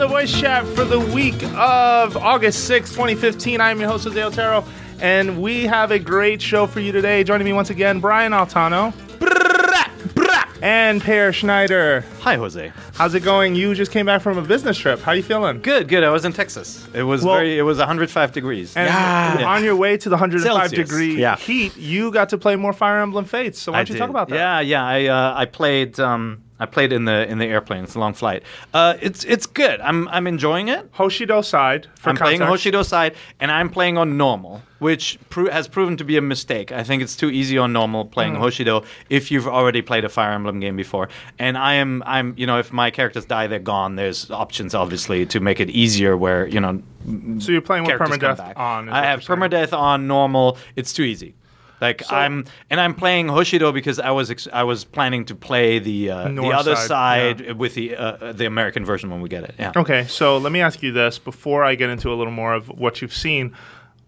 Nintendo Voice Chat for the week of August 6, 2015. I am your host, Jose Otero, and we have a great show for you today. Joining me once again, Brian Altano. And Peer Schneider. Hi, Jose. How's it going? You just came back from a business trip. How are you feeling? Good, good. I was in Texas. It was Well- very. It was 105 degrees. And Yeah. on your way to the 105 Celsius. degree Yeah. heat, you got to play more Fire Emblem Fates. So why don't you talk about that? Yeah, yeah. I uh, I played. Um, I played in the in the airplane. It's a long flight. Uh, it's it's good. I'm I'm enjoying it. Hoshido side. For I'm playing context. Hoshido side, and I'm playing on normal, which pro- has proven to be a mistake. I think it's too easy on normal playing Mm. Hoshido if you've already played a Fire Emblem game before. And I am I'm you know if my characters die, they're gone. There's options obviously to make it easier where you know So you're playing with permadeath on. I have permadeath on normal. It's too easy. Like I'm, and I'm playing Hoshido because I was ex- I was planning to play the uh, the other side, side, with the uh, the American version when we get it. Yeah. Okay, so let me ask you this before I get into a little more of what you've seen.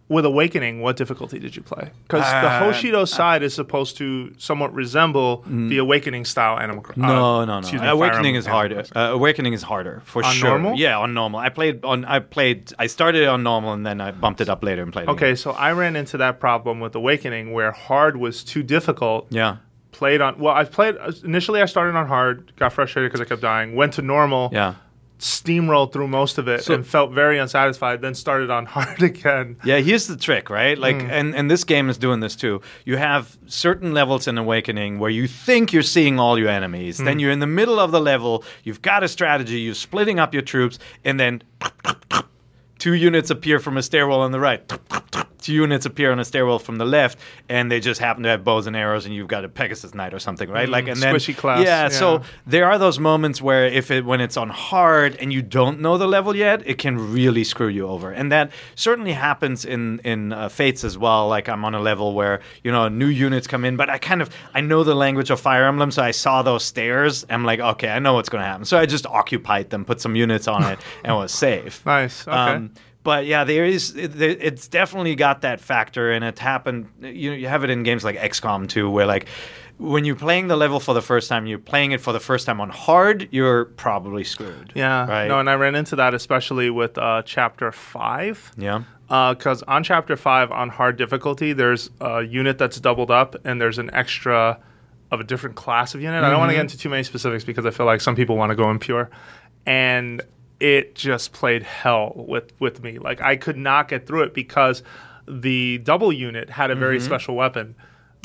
With Awakening, what difficulty did you play? Because the Uh, Hoshido side is supposed to somewhat resemble the Awakening style Animal Crossing. Mm. No, no, no. me, Awakening is harder. Uh, Awakening is harder for On sure. normal? Yeah, on normal. I played on. I played. I started on normal and then I bumped it up later and played. Okay, so I ran into that problem with Awakening where hard was too difficult. Yeah. Played on well, I played initially. I started on hard, got frustrated because I kept dying. Went to normal, Yeah. Steamrolled through most of it, and felt very unsatisfied. Then started on hard again. Yeah, here's the trick, right? Like, Mm. and and this game is doing this too. You have certain levels in Awakening where you think you're seeing all your enemies. Mm. Then you're in the middle of the level. You've got a strategy. You're splitting up your troops, and then two units appear from a stairwell on the right. Two units appear on a stairwell from the left, and they just happen to have bows and arrows, and you've got a Pegasus Knight or something, right? like, and then Mm, squishy class, Yeah, so there are those moments where if it when it's on hard and you don't know the level yet, it can really screw you over, and that certainly happens in in uh, Fates as well. Like I'm on a level where you know new units come in, but I kind of I know the language of Fire Emblem, so I saw those stairs. I'm like, okay, I know what's going to happen. So I just occupied them, put some units on it, and was safe. Nice. Okay. Um, but yeah, there is. It, it's definitely got that factor, and it happened. You you have it in games like XCOM too, where like when you're playing the level for the first time, you're playing it for the first time on hard. You're probably screwed. yeah. Right. No, and I ran into that especially with uh, chapter five. yeah. because on chapter five on hard difficulty there's a unit that's doubled up and there's an extra of a different class of unit i don't want to get into too many specifics because i feel like some people want to go impure and it just played hell with with me like i could not get through it because the double unit had a very special weapon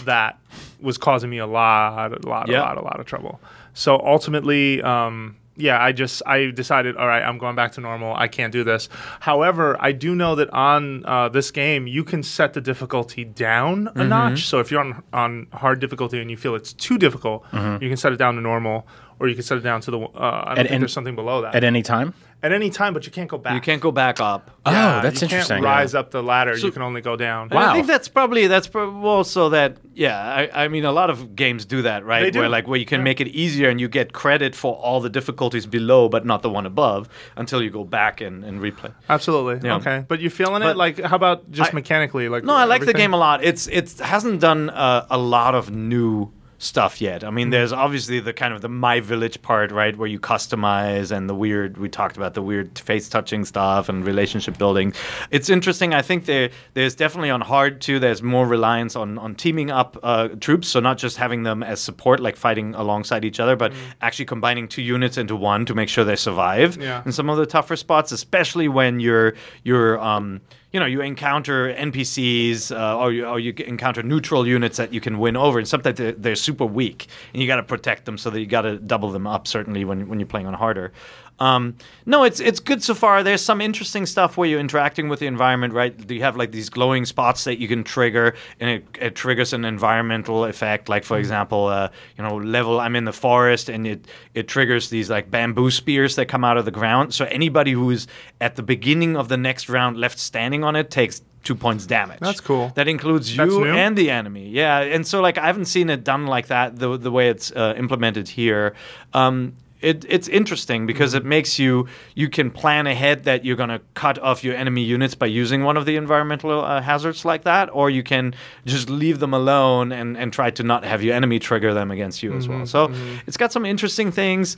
that was causing me a lot a lot a lot a lot of trouble so ultimately um yeah, I just I decided, all right, I'm going back to normal. I can't do this. However, I do know that on uh, this game, you can set the difficulty down a notch. So if you're on on hard difficulty and you feel it's too difficult, you can set it down to normal, or you can set it down to the. Uh, I don't think and- there's something below that at any time. At any time, but you can't go back. You can't go back up. Yeah, oh, that's you interesting. Can't rise up the ladder. you can only go down. And I think that's probably that's prob- also that yeah. I, I mean, a lot of games do that, right? They do. Where like where you can make it easier and you get credit for all the difficulties below, but not the one above, until you go back and, and replay. Absolutely. Yeah. Okay, but you feeling But it? Like, how about just I- mechanically? Like, No, I like the game a lot. It's it hasn't done uh, a lot of new stuff yet. I mean, there's obviously the kind of the My Village part, right, where you customize and the weird. We talked about the weird face touching stuff and relationship building. It's interesting. I think there there's definitely on hard too. There's more reliance on on teaming up uh, troops, so not just having them as support, like fighting alongside each other, but actually combining two units into one to make sure they survive Yeah. in some of the tougher spots, especially when you're you're um, you know you encounter NPCs uh, or, you, or you encounter neutral units that you can win over, and sometimes they're, they're super weak, and you got to protect them. So that you got to double them up. Certainly when when you're playing on harder. Um, no, it's it's good so far. There's some interesting stuff where you're interacting with the environment, right? You have like these glowing spots that you can trigger, and it, it triggers an environmental effect. Like for example, uh, you know, level I'm in the forest, and it it triggers these like bamboo spears that come out of the ground. So anybody who is at the beginning of the next round left standing on it takes two points damage. That's cool. That includes you and the enemy. Yeah, and so like I haven't seen it done like that the the way it's uh, implemented here. Um, it, it's interesting because Mm-hmm. it makes you you can plan ahead that you're going to cut off your enemy units by using one of the environmental uh, hazards like that, or you can just leave them alone and, and try to not have your enemy trigger them against you as well. Mm-hmm. So it's got some interesting things.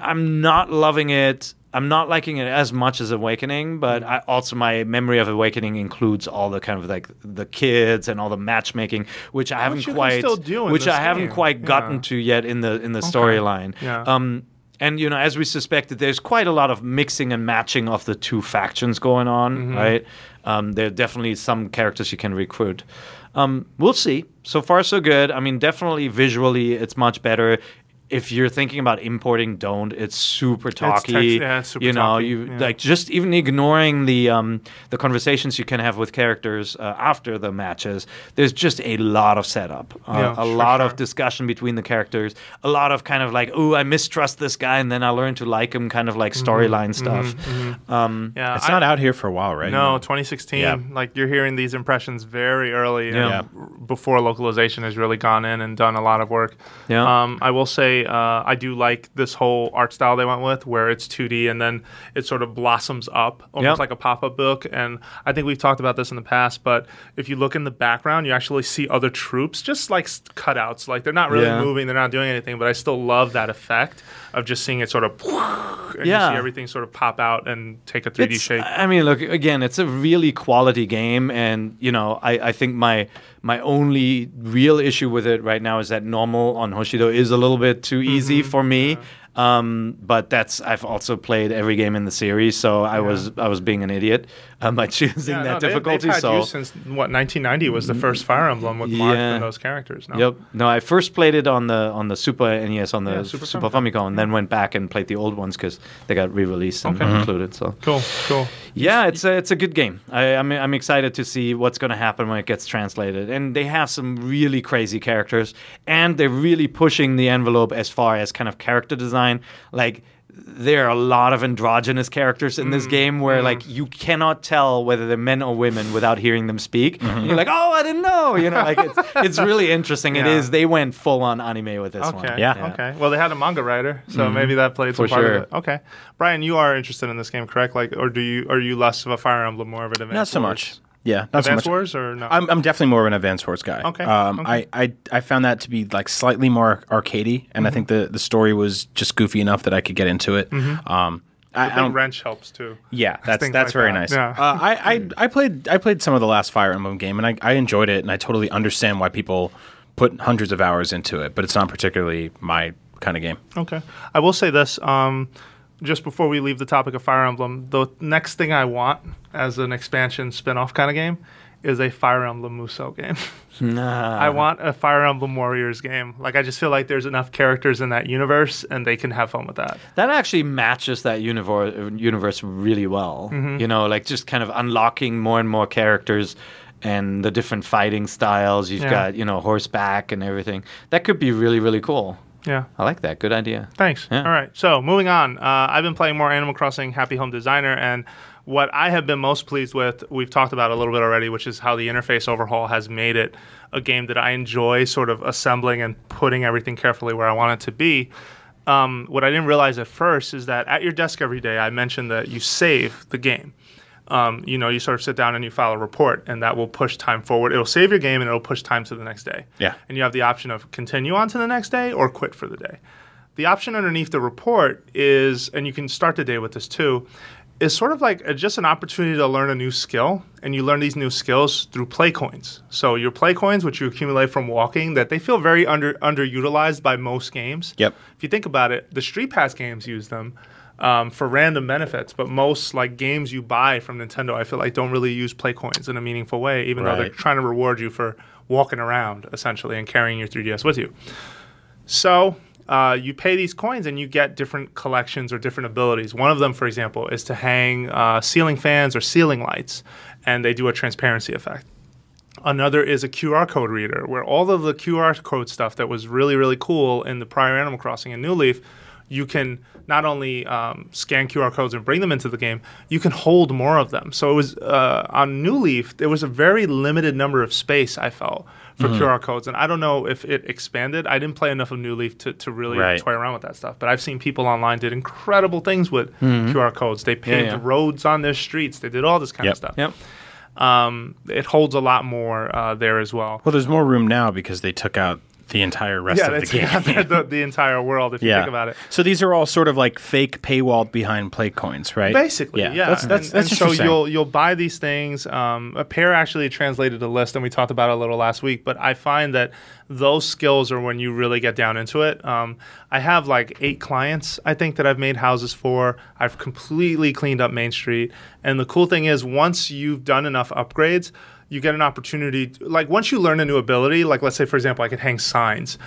i'm not loving it. I'm not liking it as much as Awakening, but I, also my memory of Awakening includes all the kind of like the kids and all the matchmaking, which I haven't quite, which I haven't game. quite gotten Yeah. to yet in the in the storyline. Yeah. Um, and you know, as we suspected, there's quite a lot of mixing and matching of the two factions going on, Mm-hmm. right? Um, there are definitely some characters you can recruit. Um, we'll see. So far, so good. I mean, definitely visually, it's much better. If you're thinking about importing, don't. It's super talky. text- yeah, it's super you know, talky, you yeah. like just even ignoring the um, the conversations you can have with characters uh, after the matches. There's just a lot of setup, uh, Yeah, a sure, lot sure. of discussion between the characters, a lot of kind of like, oh, I mistrust this guy, and then I learn to like him, kind of like Mm-hmm, storyline stuff. Um, Yeah, It's I- not out here for a while, right? No, 2016. Yeah. Like you're hearing these impressions very early, and Yeah. before localization has really gone in and done a lot of work. Yeah. Um, I will say uh, I do like this whole art style they went with, where it's 2D and then it sort of blossoms up, almost Yep. like a pop-up book. And I think we've talked about this in the past, but if you look in the background, you actually see other troops, just like cutouts. Like they're not really Yeah. moving, they're not doing anything, but I still love that effect of just seeing it sort of, and you Yeah. see everything sort of pop out and take a 3D It's- shape. I mean, look again. It's a really quality game, and you know, I, I think my my only real issue with it right now is that normal on Hoshido is a little bit too easy Mm-hmm. for me. Um, but that's I've also played every game in the series, so I was I was being an idiot um, by choosing Yeah, that no, difficulty. They've had so you since what 1990 was the first Fire Emblem with Marth Yeah. and those characters. No? Yep. No, I first played it on the on the Super NES on the Yeah, Super, Super Famicom, and then went back and played the old ones because they got re-released and Okay. included. So Cool, cool. yeah, it's a, it's a good game. I, I'm I'm excited to see what's going to happen when it gets translated. And they have some really crazy characters, and they're really pushing the envelope as far as kind of character design. Like there are a lot of androgynous characters in Mm, this game where like you cannot tell whether they're men or women without hearing them speak. Mm-hmm. You're like, oh, I didn't know. You know, like it's it's really interesting. It Yeah. is. They went full on anime with this one. Okay. Yeah. Okay. Well, they had a manga writer, so maybe that played some For part sure. of it. Okay. Brian, you are interested in this game, correct? Like, or do you are you less of a Fire Emblem, more of an Not so much. Yeah, not Advance so much. Wars or no? I'm, I'm definitely more of an Advance Wars guy. Okay, Um, okay. I, I I found that to be like slightly more arcadey, and I think the the story was just goofy enough that I could get into it. Um, I, I I don't. wrench helps too. Yeah, that's that's like very that. nice. Yeah. Uh, I, I I played I played some of the last Fire Emblem game, and I, I enjoyed it, and I totally understand why people put hundreds of hours into it, but it's not particularly my kind of game. Okay. I will say this. Um, just before we leave the topic of Fire Emblem, the next thing I want as an expansion spin-off kind of game is a Fire Emblem Musou game. Nah. I want a Fire Emblem Warriors game. Like I just feel like there's enough characters in that universe, and they can have fun with that. That actually matches that universe universe really well. Mm-hmm. You know, like just kind of unlocking more and more characters and the different fighting styles. You've Yeah. got you know horseback and everything. That could be really really cool. Yeah. I like that. Good idea. Thanks. Yeah. All right. So moving on, uh, I've been playing more Animal Crossing Happy Home Designer, and what I have been most pleased with, we've talked about a little bit already, which is how the interface overhaul has made it a game that I enjoy sort of assembling and putting everything carefully where I want it to be. Um, what I didn't realize at first is that at your desk every day, I mentioned that you save the game. Um, you know, you sort of sit down and you file a report, and that will push time forward. It'll save your game and it'll push time to the next day. Yeah. And you have the option of continue on to the next day or quit for the day. The option underneath the report is, and you can start the day with this too, is sort of like a, just an opportunity to learn a new skill. And you learn these new skills through play coins. So your play coins, which you accumulate from walking, that they feel very under underutilized by most games. Yep. If you think about it, the Street Pass games use them um, for random benefits, but most like games you buy from Nintendo, I feel like don't really use play coins in a meaningful way, even though they're trying to reward you for walking around essentially and carrying your 3DS with you. So uh, you pay these coins and you get different collections or different abilities. One of them, for example, is to hang uh, ceiling fans or ceiling lights, and they do a transparency effect. Another is a QR code reader, where all of the QR code stuff that was really, really cool in the prior Animal Crossing and New Leaf, you can not only um, scan QR codes and bring them into the game, you can hold more of them. So it was uh, on New Leaf, there was a very limited number of space, I felt, for QR codes. And I don't know if it expanded. I didn't play enough of New Leaf to, to really Right. toy around with that stuff. But I've seen people online did incredible things with QR codes. They paved yeah. roads on their streets, they did all this kind Yep. of stuff Yep. um, it holds a lot more uh, there as well. Well, there's more room now because they took out the entire rest yeah, of the game. the, the entire world if you think about it. So these are all sort of like fake paywalled behind play coins, right? Basically, yeah. That's that's, and, that's and so you'll you'll buy these things. Um, a Peer actually translated a list, and we talked about it a little last week. But I find that those skills are when you really get down into it. Um, I have like eight clients, I think, that I've made houses for. I've completely cleaned up Main Street. And the cool thing is, once you've done enough upgrades, you get an opportunity like once you learn a new ability like let's say for example i could hang signs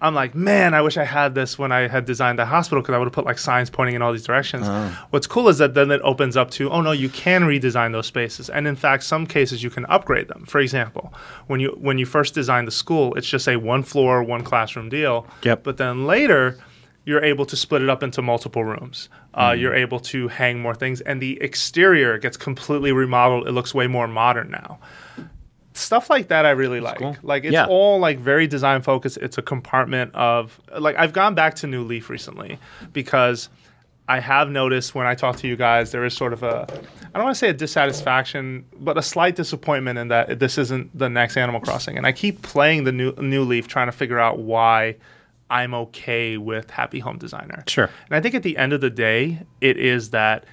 i'm like man i wish i had this when i had designed the hospital because i would have put like signs pointing in all these directions. Ah. What's cool is that then it opens up to oh no you can redesign those spaces. And in fact some cases you can upgrade them. For example when you when you first design the school it's just a one floor one classroom deal. Yep. but then later you're able to split it up into multiple rooms. Uh, Mm-hmm. You're able to hang more things, and the exterior gets completely remodeled. It looks way more modern now. Stuff like that, I really like. cool. Like it's Yeah. all like very design focused. It's a compartment of like I've gone back to New Leaf recently because I have noticed when I talk to you guys, there is sort of a I don't want to say a dissatisfaction, but a slight disappointment in that this isn't the next Animal Crossing. And I keep playing the new New Leaf, trying to figure out why I'm okay with Happy Home Designer. Sure. And I think at the end of the day, it is that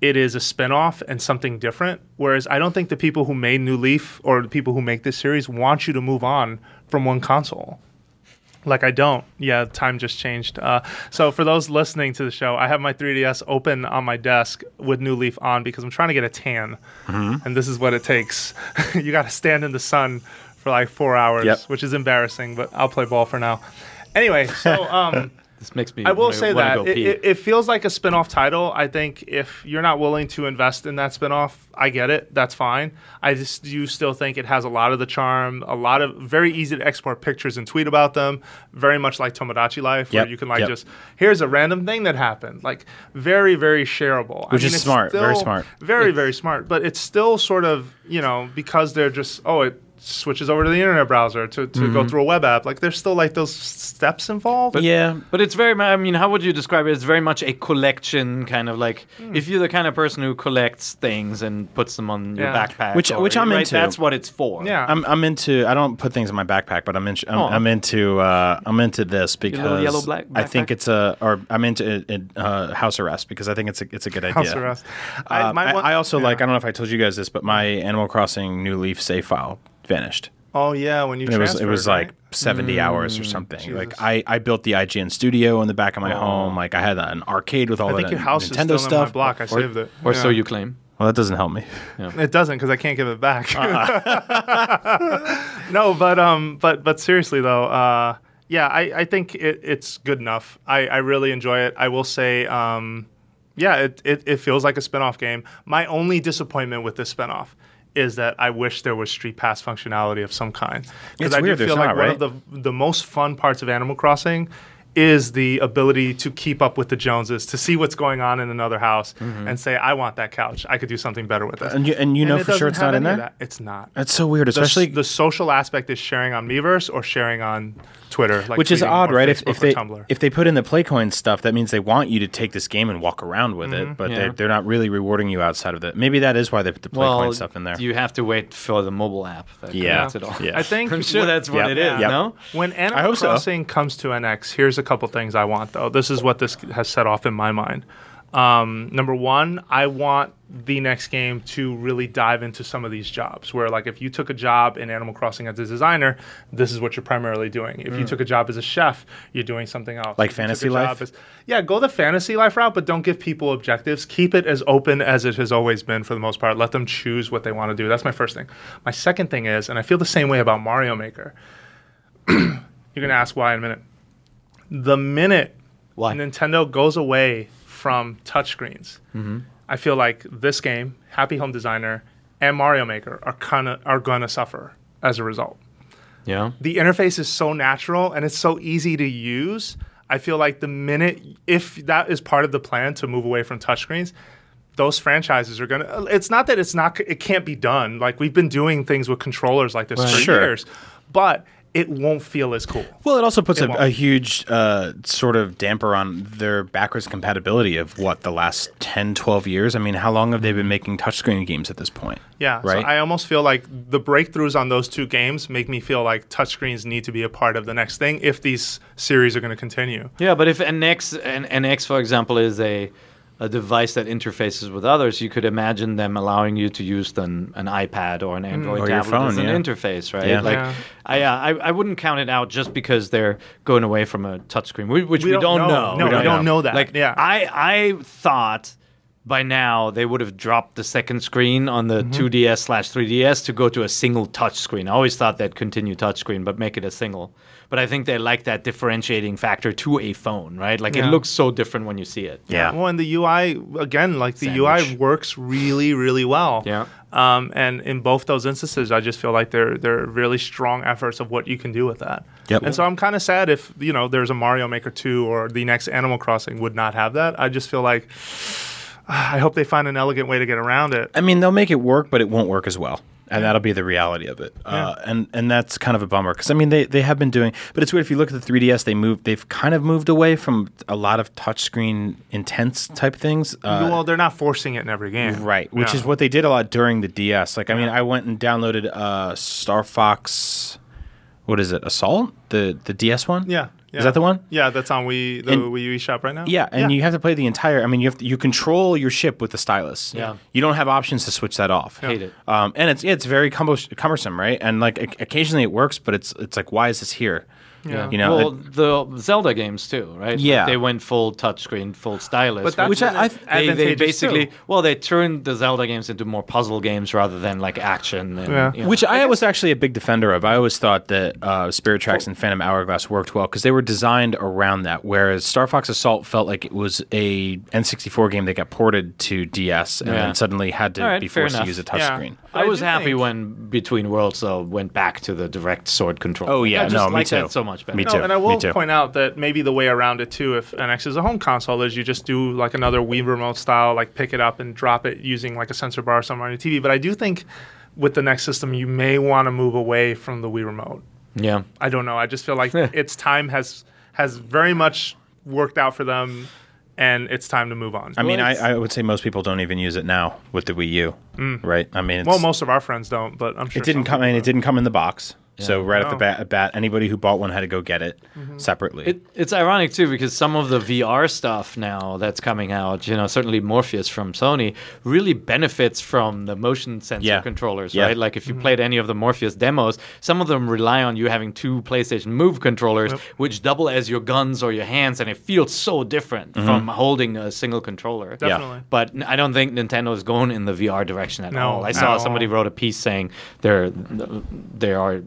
it is a spin-off and something different. Whereas I don't think the people who made New Leaf or the people who make this series want you to move on from one console. Like I don't. Yeah, time just changed. Uh, so for those listening to the show, I have my 3DS open on my desk with New Leaf on because I'm trying to get a tan, and this is what it takes. you got to stand in the sun for like four hours, Yep. which is embarrassing. But I'll play ball for now. Anyway, so um, This makes me. I will wanna- say wanna that it, it, it feels like a spin-off title. I think if you're not willing to invest in that spin-off, I get it. That's fine. I just do still think it has a lot of the charm, a lot of very easy to export pictures and tweet about them. Very much like Tomodachi Life, where Yep, you can like yep. just here's a random thing that happened. Like very very shareable. Which is it's smart, very smart. Very very smart. But it's still sort of you know because they're just oh it switches over to the internet browser to, to Mm-hmm. go through a web app. Like there's still like those steps involved. yeah. But it's very. mu- I mean, how would you describe it? It's very much a collection kind of like. Hmm. If you're the kind of person who collects things and puts them on your backpack, Which- or- which I'm right, into. That's what it's for. yeah. I'm I'm into. I don't put things in my backpack, but I'm in, I'm, Oh. I'm into uh, I'm into this because yellow black I think it's a or I'm into it, uh, house arrest because I think it's a it's a good idea. House arrest. Uh, my I, one- I also yeah. like. I don't know if I told you guys this, but my Animal Crossing New Leaf save file vanished. Oh yeah, when you And it was it transferred, was right? like 70 hours or something. Jesus. Like I, I built the IGN studio in the back of my home. Like I had an arcade with all I the think your house Nintendo is still stuff. in my block. I Or, saved it. or so you claim. Well, that doesn't help me. It doesn't because I can't give it back. Uh-uh. no, but um, but but seriously though, uh, yeah, I, I think it, it's good enough. I, I really enjoy it. I will say, um, yeah, it, it it feels like a spin-off game. My only disappointment with this spin-off is that I wish there was Street Pass functionality of some kind. Because I weird do feel like not, one right? of the the most fun parts of Animal Crossing is the ability to keep up with the Joneses, to see what's going on in another house, and say, "I want that couch. I could do something better with this." And you and you know for sure it's not in there. that. It's not. That's so weird, especially the social aspect is sharing on Miiverse or sharing on Twitter, like which is odd, right? If, Facebook if or they Tumblr. if they put in the Playcoin stuff, that means they want you to take this game and walk around with Mm-hmm. it, but Yeah. they're they're not really rewarding you outside of it. Maybe that is why they put the Playcoin Well, stuff in there. you have to wait for the mobile app. That Yeah. connects it all. Yeah. I think I'm sure when- that's what Yep. it is. Yeah. No. When I Animal hope so. Crossing comes to NX, here's a couple things I want though. This is what this has set off in my mind. Um, number one, I want the next game to really dive into some of these jobs. Where, like, if you took a job in Animal Crossing as a designer, this is what you're primarily doing. If you took a job as a chef, you're doing something else. Mm. Like If Fantasy Life? as- yeah, go the fantasy life route, but don't give people objectives. Keep it as open as it has always been for the most part. Let them choose what they want to do. That's my first thing. My second thing is, and I feel the same way about Mario Maker. you're gonna ask why in a minute. The minute Why? Nintendo goes away from touchscreens, mm-hmm. I feel like this game, Happy Home Designer, and Mario Maker are kind of are gonna suffer as a result Yeah. the interface is so natural and it's so easy to use. I feel like the minute, if that is part of the plan to move away from touchscreens, those franchises are gonna. It's not that it's not. It can't be done. Like we've been doing things with controllers like this for Sure. years, but it won't feel as cool. Well, it also puts It a, a huge uh, sort of damper on their backwards compatibility of what the last 10, 12 years. I mean, how long have they been making touchscreen games at this point? Yeah, Right. So I almost feel like the breakthroughs on those two games make me feel like touchscreens need to be a part of the next thing if these series are going to continue. Yeah, but if NX and NX, for example, is a a device that interfaces with others, you could imagine them allowing you to use an, an iPad or an Android Or tablet phone, as an yeah. interface, right? Yeah. Like, Yeah. I, uh, I I wouldn't count it out just because they're going away from a touchscreen, which we, don't don't, know. know. No, we don't know that. Like, Yeah. I I thought by now they would have dropped the second screen on the 2DS slash 3DS to go to a single touch screen. I always thought they'd continue touchscreen, but make it a single. But I think they like that differentiating factor to a phone, right? Like Yeah. it looks so different when you see it. Yeah. Well, and the UI again, like the Sandwich. UI works really, really well. Yeah. Um, and in both those instances, I just feel like they're they're really strong efforts of what you can do with that. Yep. And so I'm kind of sad if you know there's a Mario Maker 2 or the next Animal Crossing would not have that. I just feel like I hope they find an elegant way to get around it. I mean, they'll make it work, but it won't work as well. And that'll be the reality of it, uh, and and that's kind of a bummer because I mean they, they have been doing, but it's weird if you look at the 3ds they moved they've kind of moved away from a lot of touchscreen intense type things. Uh, well, they're not forcing it in every game, Right, which Yeah. is what they did a lot during the DS. Like, I mean, I went and downloaded uh, Star Fox. What is it? Assault the the DS one. Yeah, yeah. Is that the one? Yeah, that's on Wii the And- Wii U shop right now. Yeah, and you have to play the entire. I mean, you have to, you control your ship with the stylus. Yeah. you don't have options to switch that off. Hate it. Um, and it's it's very cumbersome, right? And like occasionally it works, but it's it's like why is this here? Yeah. You know, well, it- the Zelda games too, right? Yeah. they went full touchscreen, full stylus. But that's Which I- been I- they, they basically too. well they turned the Zelda games into more puzzle games rather than like action. And, Yeah. you know. Which I was actually a big defender of. I always thought that uh, Spirit Tracks and Phantom Hourglass worked well because they were designed around that. Whereas Star Fox Assault felt like it was a N64 game that got ported to DS and Yeah. then suddenly had to All right, be forced to use a Yeah. touchscreen. But I was do happy think- when Between Worlds though went back to the direct sword control. Oh, yeah, I just no, me like too. that so much better. Me No, too. and I will point out that maybe the way around it too, if NX is a home console, is you just do like another Wii remote style, like pick it up and drop it using like a sensor bar somewhere on your TV. But I do think with the next system, you may want to move away from the Wii remote. Yeah. I don't know. I just feel like its time has has very much worked out for them, and it's time to move on. I mean, I, I would say most people don't even use it now with the Wii U, right? I mean, it's, Mm. well, most of our friends don't, but I'm sure it didn't come. I mean, it didn't come in the box. So right off the bat, bat, anybody who bought one had to go get it mm-hmm. separately. It, it's ironic too because some of the VR stuff now that's coming out, you know, certainly Morpheus from Sony really benefits from the motion sensor Yeah. controllers, Yeah. right? Like if you mm-hmm. played any of the Morpheus demos, some of them rely on you having two PlayStation Move controllers, which double as your guns or your hands, and it feels so different mm-hmm. from holding a single controller. Definitely. But I don't think Nintendo is going in the VR direction at No, all. I at saw all. somebody wrote a piece saying they're they are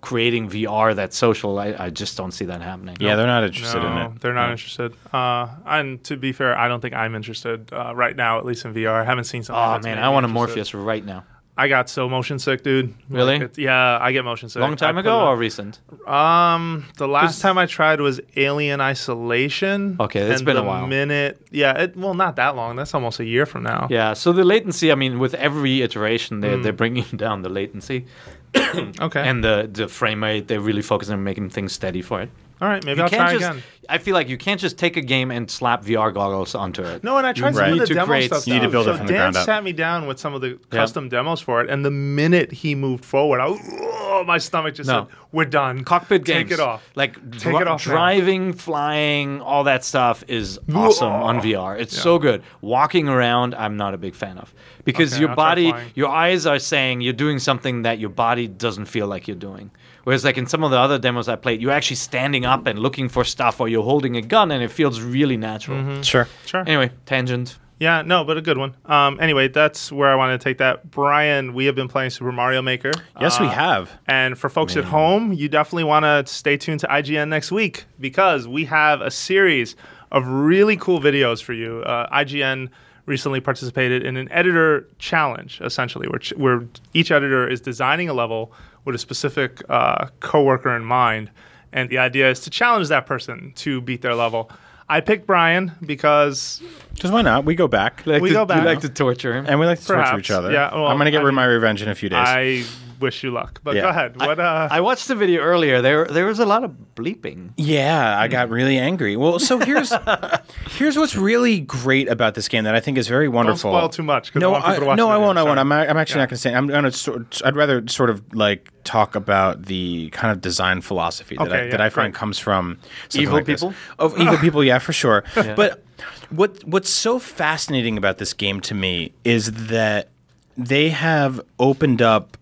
creating VR that's social. I, I just don't see that happening. yeah, they're not interested in No, it. they're not interested. Uh, and to be fair, I don't think I'm interested uh, right now, at least in VR. I haven't seen something. Oh that's man, I want a. Morpheus right now. I got so motion sick, dude. Really? Like, it's- yeah, I get motion sick. Long time I ago or recent? Um, the last time I tried was Alien Isolation. Okay, that's and been a the while. Minute, yeah, it, well, not that long. That's almost a year from now. Yeah. So the latency, I mean, with every iteration, they're Hmm. they're bringing down the latency Okay. and the the frame rate. They're really focus on making things steady for it. All right, maybe You I'll can't try just. again. I feel like you can't just take a game and slap VR goggles onto it. No, and I tried You some of the to demo create- stuff. you need to too. build it so from the Dan ground up. sat me down with some of the custom demos for it, and the minute he moved forward, I oh, my stomach just No. said, "We're done. Cockpit Take games, it off. like Take dri- it off now. driving, flying, all that stuff is awesome on VR. It's so good. Walking around, I'm not a big fan of because Okay, your I'll body, your eyes are saying you're doing something that your body doesn't feel like you're doing. Whereas, like in some of the other demos I played, you're actually standing up and looking for stuff, or you're holding a gun, and it feels really natural. Mm-hmm. Sure. Sure. Anyway, tangent. Yeah, no, but a good one. Um, anyway, that's where I wanted to take that. Brian, we have been playing Super Mario Maker. Yes, we Uh, have. And for folks at home, you definitely want to stay tuned to IGN next week because we have a series of really cool videos for you. Uh, IGN recently participated in an editor challenge, essentially, where, ch- where each editor is designing a level with a specific uh, coworker in mind. And the idea is to challenge that person to beat their level. I picked Brian because Because why not? We go back. Like We to, go You back. like to torture him. and we like to torture each other. Yeah, well, I'm going to get I my revenge in a few days. I wish you luck. But Yeah. go ahead. What? uh, I watched the video earlier. There, there was a lot of bleeping. Yeah, I got really angry. Well, so here's here's what's really great about this game that I think is very don't wonderful. spoil too much. 'cause I No, want people I, to watch no, the I won't. I won't. I'm, I'm actually Yeah. not going to say. I'm going to. Sort, I'd rather sort of like talk about the kind of design philosophy that Okay, I, yeah, that I find great. comes from Evil like people? Of evil people, yeah, for sure. But what what's so fascinating about this game to me is that they have opened up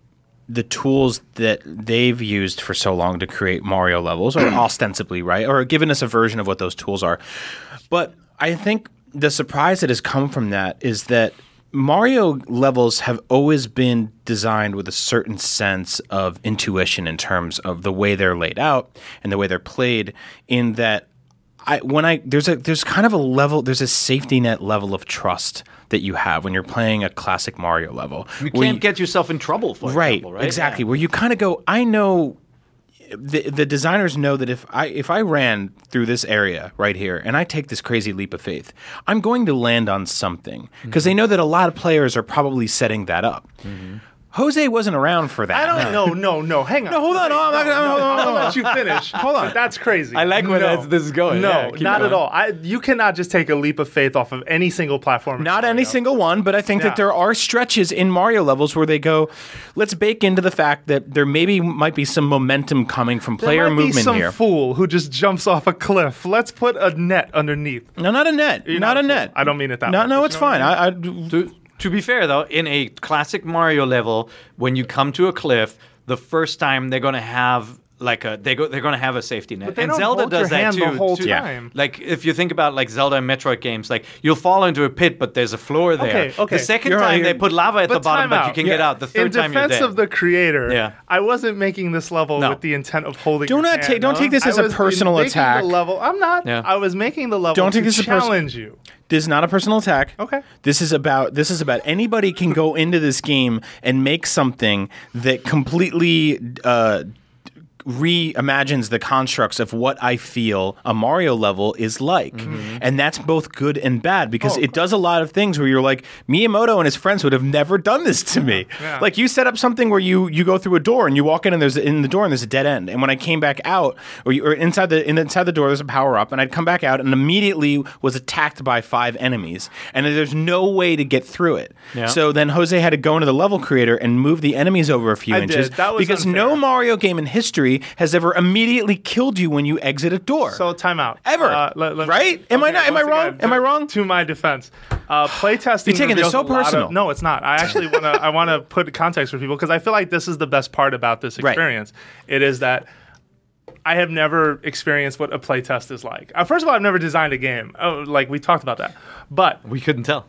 the tools that they've used for so long to create Mario levels, or ostensibly, right? Or given us a version of what those tools are. But I think the surprise that has come from that is that Mario levels have always been designed with a certain sense of intuition in terms of the way they're laid out and the way they're played. In that, I when I there's a there's kind of a level there's a safety net level of trust that you have when you're playing a classic Mario level. You can't get yourself in trouble for right, example, right? exactly. Yeah. Where you kind of go, I know the the designers know that if I if I ran through this area right here and I take this crazy leap of faith, I'm going to land on something because mm-hmm. they know that a lot of players are probably setting that up. Mm-hmm. Jose wasn't around for that. I don't know. No, no. Hang on. No, hold on. No, I'm not gonna- hold on, I'll hold on. let you finish. hold on. That's crazy. I like where no. that's- this is going. No, Yeah, not going. at all. I, you cannot just take a leap of faith off of any single platform. Not any Mario. single one, but I think Yeah. that there are stretches in Mario levels where they go, let's bake into the fact that there maybe might be some momentum coming from There player might be movement some here. fool who just jumps off a cliff. Let's put a net underneath. no, not a net. You're not, not a a fool. net. I don't mean it that No, way, no, but it's you know fine. I I, I, To, be fair, though, in a classic Mario level, when you come to a cliff, the first time they're going to have like a they go they're going to have a safety net. they and don't Zelda hold your does that hand too. the whole too. Yeah. time. Like if you think about like Zelda and Metroid games, like you'll fall into a pit, but there's a floor there. Okay, okay. The 2nd You're right, time they put lava at the bottom, but you can Yeah. get out. The third In time you're In defense dead. of the creator, Yeah. I wasn't making this level No. with the intent of holding. Do not take- don't take this as a was personal making attack. The level. I'm not. Yeah. I was making the level. Don't take to this as a person- challenge you. This is not a personal attack. Okay. This is about this is about anybody can go into this game and make something that completely uh, reimagines the constructs of what I feel a Mario level is like. Mm-hmm. And that's both good and bad because Oh, it does a lot of things where you're like Miyamoto and his friends would have never done this to me. Yeah. Like you set up something where you you go through a door and you walk in and there's in the door and there's a dead end. And when I came back out or, you, or inside the in inside the door there's a power up and I'd come back out and immediately was attacked by five enemies and there's no way to get through it. Yeah. So then Jose had to go into the level creator and move the enemies over a few I inches did. That was because no. Mario game in history has ever immediately killed you when you exit a door. So timeout. Ever. Uh, let- let me- Right? Am I not- am I wrong? again, Am I wrong? To my defense, uh, playtesting. You're taking this so a lot of- personal. no, it's not. I actually want to. I want to put context for people because I feel like this is the best part about this Right. experience. It is that. I have never experienced what a playtest is like. Uh, first of all, I've never designed a game. Oh, like we talked about that, but we couldn't tell.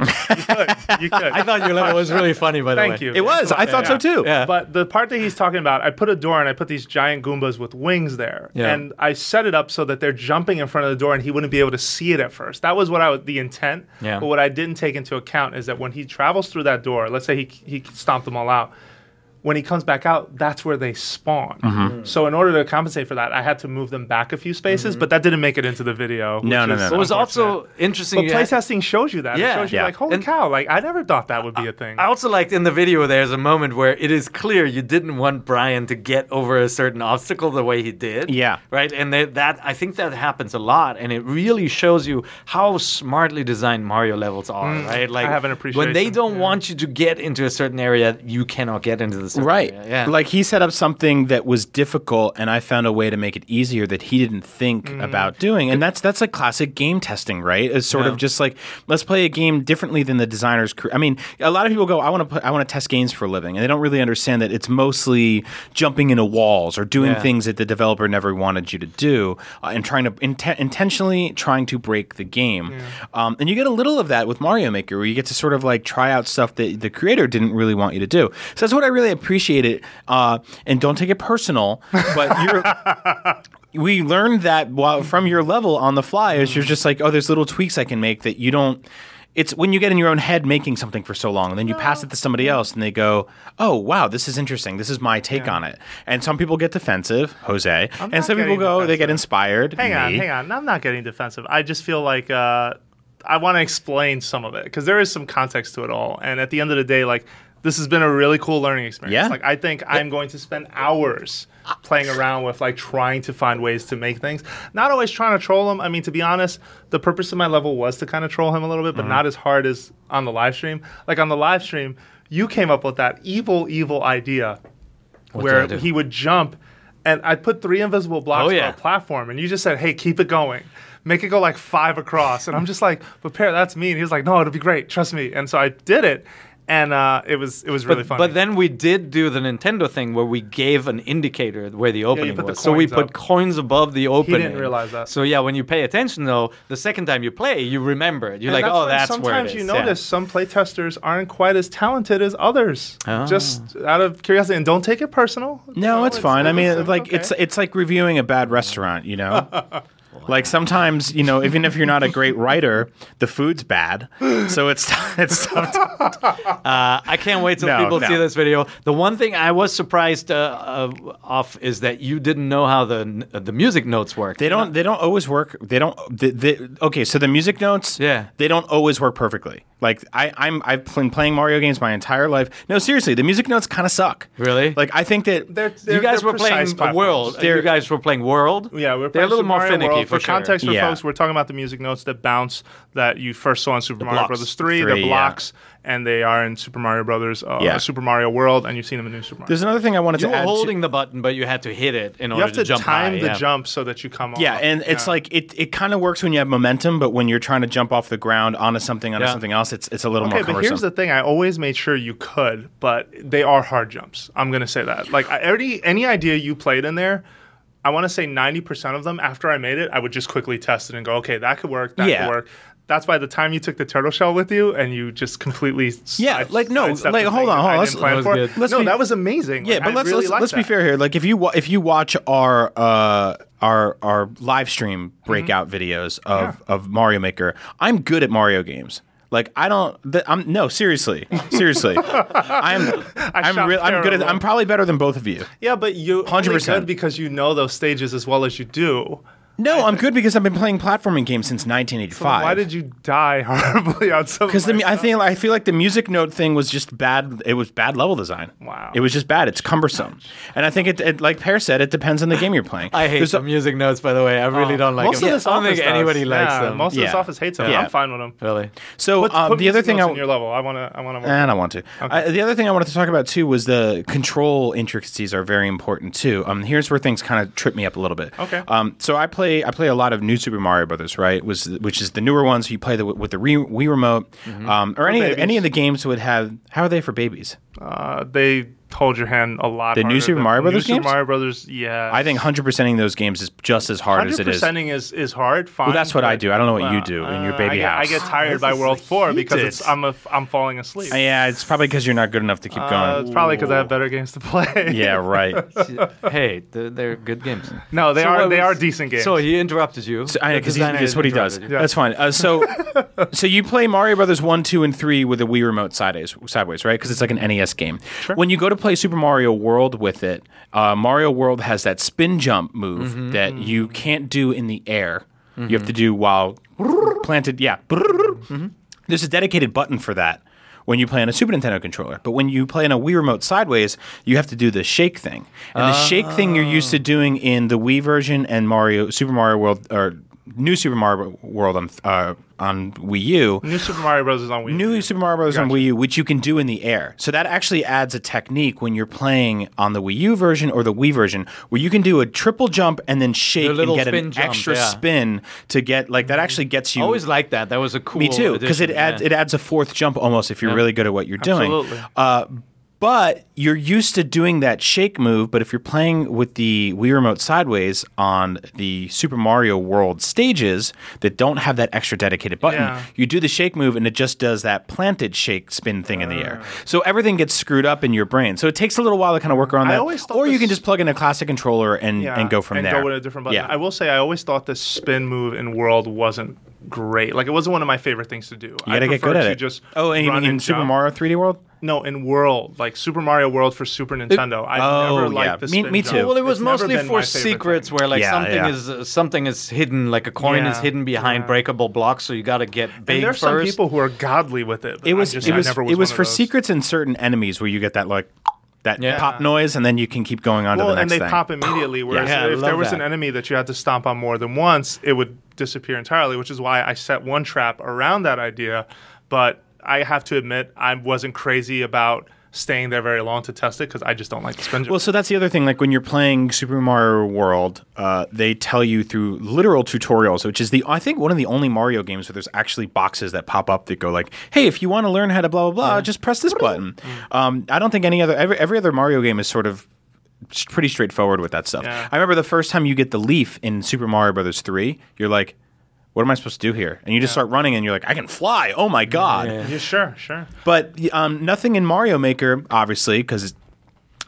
You could. You could. I thought your level was really funny. By the way, Thank you. it was. I thought so too. Yeah. But the part that he's talking about, I put a door and I put these giant Goombas with wings there. Yeah. And I set it up so that they're jumping in front of the door and he wouldn't be able to see it at first. That was what I was the intent. Yeah. But what I didn't take into account is that when he travels through that door, let's say he he stomped them all out. When he comes back out, that's where they spawn. Mm-hmm. mm-hmm. So in order to compensate for that, I had to move them back a few spaces, mm-hmm. but that didn't make it into the video. No, which no, is no, no. It was also interesting. But you playtesting shows you that. Yeah. it shows you Yeah. like, holy And- cow! Like I never thought that would be a thing. I also liked in the video there's a moment where it is clear you didn't want Brian to get over a certain obstacle the way he did. Yeah. Right? And that, that I think that happens a lot and it really shows you how smartly designed Mario levels are, mm. right? Like have an when they don't yeah. want you to get into a certain area, you cannot get into the certain Right. Yeah. Like he set up something that was difficult and I found a way to make it easier that he didn't think Mm. about doing. And that's that's like classic game testing, right? It's sort Yeah. of just like let's play a game differently than the designers cre- I mean, a lot of people go I want to I want to test games for a living and they don't really understand that it's mostly jumping into walls or doing Yeah. things that the developer never wanted you to do uh, and trying to inten- intentionally trying to break the game. Um, and you get a little of that with Mario Maker where you get to sort of like try out stuff that the creator didn't really want you to do. So that's what I really appreciated. Uh, and don't take it personal, but you're. We learned that while from your level on the fly is you're just like, oh, there's little tweaks I can make that you don't. It's when you get in your own head making something for so long, and then you pass it to somebody else, and they go, "Oh, wow, this is interesting. This is my take on it." And some people get defensive, Jose, and some people go, they get inspired. Hang on, hang on. I'm not getting defensive. I just feel like uh, I want to explain some of it because there is some context to it all. And at the end of the day, like This has been a really cool learning experience. Yeah. Like I think I'm going to spend hours playing around with like trying to find ways to make things. Not always trying to troll him. I mean, to be honest, the purpose of my level was to kind of troll him a little bit, but mm-hmm. not as hard as on the live stream. Like on the live stream, you came up with that evil, evil idea where I do? he would jump and I put three invisible blocks Oh, yeah. for a platform and you just said, Hey, keep it going. Make it go like five across. And I'm just like, but Peer, that's me. And he was like, No, it'll be great. Trust me. And so I did it. And uh, it was it was really but, funny. but then we did do the Nintendo thing where we gave an indicator where the opening put the was. So we put up. coins above the opening. He didn't realize that. So yeah, when you pay attention though, the second time you play, you remember it. You're And like, oh, why that's where sometimes is. you Yeah. notice some playtesters aren't quite as talented as others. Oh. Just out of curiosity, and don't take it personal. You No, know, it's fine. I mean, like okay. it's it's like reviewing a bad restaurant, you know. Like sometimes, you know, even if you're not a great writer, the food's bad. So it's it's tough. To, Uh, I can't wait till No, people no. see this video. The one thing I was surprised uh, uh, off is that you didn't know how the the music notes work. they don't they don't always work. They don't. They, they, okay, so the music notes, Yeah. they don't always work perfectly. Like I, I'm I've been playing Mario games my entire life. No, seriously, the music notes kind of suck. Really? Like I think that They're, you they're- guys were playing platforms. world. They're- You guys were playing world. Yeah, we're they're a playing little Super more Mario finicky World. for, for context for Yeah. folks. We're talking about the music notes that bounce that you first saw in Super Mario blocks. Brothers 3, Three, the yeah. blocks, and they are in Super Mario Brothers, uh, Yeah. Super Mario World, and you've seen them in New Super Mario. there's another thing I wanted You to were add. to- holding the button, but you had to hit it in you order have to, jump time high, the yeah. jump so that you come off. Yeah, and it's Yeah. like it, it kind of works when you have momentum, but when you're trying to jump off the ground onto something onto Yeah. something else, it's it's a little Okay, more Okay, but cumbersome. here's the thing: I always made sure you could, but they are hard jumps. I'm gonna say that. Like I, any any idea you played in there, I want to say 90 percent of them. After I made it, I would just quickly test it and go, okay, that could work. That Yeah. could work. That's by the time you took the turtle shell with you and you just completely Yeah, side- like, no, like, hold on, hold on, let's- plan That was for. good. Let's no, be- that was amazing. Yeah, Like, but I let's really let's, let's be fair here. Like if you wa- if you watch our uh our our live stream Mm-hmm. breakout videos of of Mario Maker, I'm good at Mario games. Like I don't. th- I'm no seriously, seriously. I'm I'm shot real. I'm good at. I'm probably better than both of you. Yeah, but you 100 100%. good because you know those stages as well as you do. No, I'm good because I've been playing platforming games since 1985. Why did you die horribly on some? Because of the my I think I feel like the music note thing was just bad. It was bad level design. Wow. It was just bad. It's cumbersome, and I think it, it like Peer said, it depends on the game you're playing. I hate There's the a- music notes, by the way. I really don't like most them. of this I don't office think anybody does. likes yeah, them. Most of this office hates them. Yeah. I'm fine with them. really. So Put, um, put the other thing notes I on your level. I want to. I want to. I want to. I, the other thing I wanted to talk about too was the control intricacies are very important too. Um, here's where things kind of trip me up a little bit. Okay. Um, so I play I play a lot of New Super Mario Brothers, right? Was which is the newer ones. You play the, with the Wii remote, um, or any of, babies. any of the games would have. How are they for babies? Uh, they hold your hand a lot. The new Super Mario Brothers New games? Super Mario Brothers. Yeah. I think 100%ing those games is just as hard as Hundred it is. percenting is is hard. Fine. Well, that's what I do. I don't know what you do in your uh, baby I get, house. I get tired by World Four because heated. it's I'm a, I'm falling asleep. Yeah, it's probably because you're not good enough to keep Uh, going. it's probably because I have better games to play. yeah, right. hey, they're, they're good games. No, they So are what they are decent games. So he interrupted you. So, I because designer that's what he does. interrupted you. That's fine. Uh, so, so you play Mario Brothers one, two, and three with a Wii remote sideways, sideways, right? Because it's like an NES game. When you go to play Super Mario World with it, uh, Mario World has that spin jump move Mm-hmm. that you can't do in the air. You have to do while planted. Yeah. Mm-hmm. There's a dedicated button for that when you play on a Super Nintendo controller. But when you play on a Wii remote sideways, you have to do the shake thing. And the shake thing you're used to doing in the Wii version and Mario Super Mario World or New Super Mario World on uh, on Wii U. New Super Mario Bros. is on Wii. U. New Super Mario Bros. on Wii U, which you can do in the air. So that actually adds a technique when you're playing on the Wii U version or the Wii version, where you can do a triple jump and then shake The and get an jump, extra yeah. spin to get like that. Actually gets you. Always like that. That was a cool. Me too, because it adds yeah. it adds a fourth jump almost if you're really good at what you're doing. Absolutely. Uh, but you're used to doing that shake move. But if you're playing with the Wii Remote sideways on the Super Mario World stages that don't have that extra dedicated button, Yeah. you do the shake move and it just does that planted shake spin thing in the air. Ah. So everything gets screwed up in your brain. So it takes a little while to kind of work around that. Or you can just plug in a classic controller and, Yeah, and go from and there. go with a different button. Yeah. I will say I always thought the spin move in World wasn't great. Like it wasn't one of my favorite things to do. You got to get good at it. Just oh, and in, and Super jump. Mario 3D World. No, in World, like Super Mario World for Super Nintendo. I oh, never yeah. liked the Me- spin me jump. too. Well, it was It's mostly for secrets thing. where like Yeah, something yeah. is uh, something is hidden, like a coin is hidden behind yeah. breakable blocks, so you got to get And big there's some people who are godly with it. It was just, it I was never it was for secrets and certain enemies where you get that like that Yeah. pop noise and then you can keep going on Well, to the and they thing. pop immediately. Whereas Yeah, if there was that. an enemy that you had to stomp on more than once, it would disappear entirely. Which is why I set one trap around that idea. But I have to admit, I wasn't crazy about staying there very long to test it because I just don't like spin jump. Well, so that's the other thing. Like when you're playing Super Mario World, uh, they tell you through literal tutorials, which is the I think one of the only Mario games where there's actually boxes that pop up that go like, "Hey, if you want to learn how to blah blah blah, just press this button." Um, I don't think any other every, every other Mario game is sort of pretty straightforward with that stuff. Yeah. I remember the first time you get the leaf in Super Mario Brothers three, you're like. What am I supposed to do here? And you just start running, and you're like, "I can fly! Oh my god!" yeah, sure, sure. But um, nothing in Mario Maker, obviously, because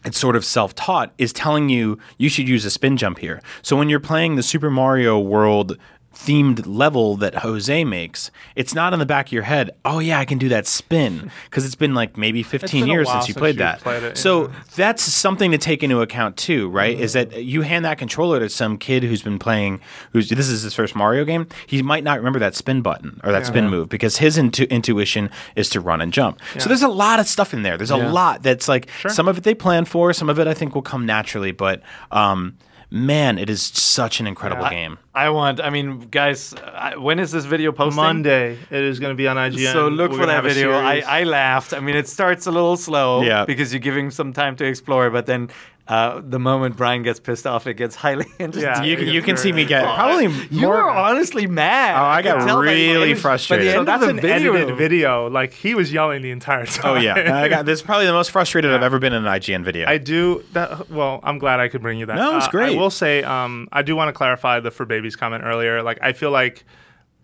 it's sort of self-taught, is telling you you should use a spin jump here. So when you're playing the Super Mario World themed level that Jose makes, it's not in the back of your head. Oh yeah, I can do that spin because it's been like maybe 15 years since you since played you that. played it, so yeah. Mm-hmm. that's something to take into account too, right? Is that you hand that controller to some kid who's been playing, who's this is his first Mario game. He might not remember that spin button or that spin move because his intu- intuition is to run and jump. So there's a lot of stuff in there. There's a lot that's like some of it they plan for, some of it I think will come naturally. But um, man, it is such an incredible Yeah. game. I want. I mean, guys, I, when is this video posting? Monday, it is going to be on IGN. So look We're for that video. I. I laughed. I mean, it starts a little slow Yeah. because you're giving some time to explore, but then uh, the moment Brian gets pissed off, it gets highly interesting. Yeah, You, can- you can see me get probably You more. were honestly mad. Oh, I got could tell by the really frustrated. the So end So of that's an video. edited video. Like he was yelling the entire time. Oh yeah, I got, this is probably the most frustrated I've ever been in an IGN video. I do that. Well, I'm glad I could bring you that. No, it's Uh, great. I will say, um, I do want to clarify the for babies comment earlier. Like, I feel like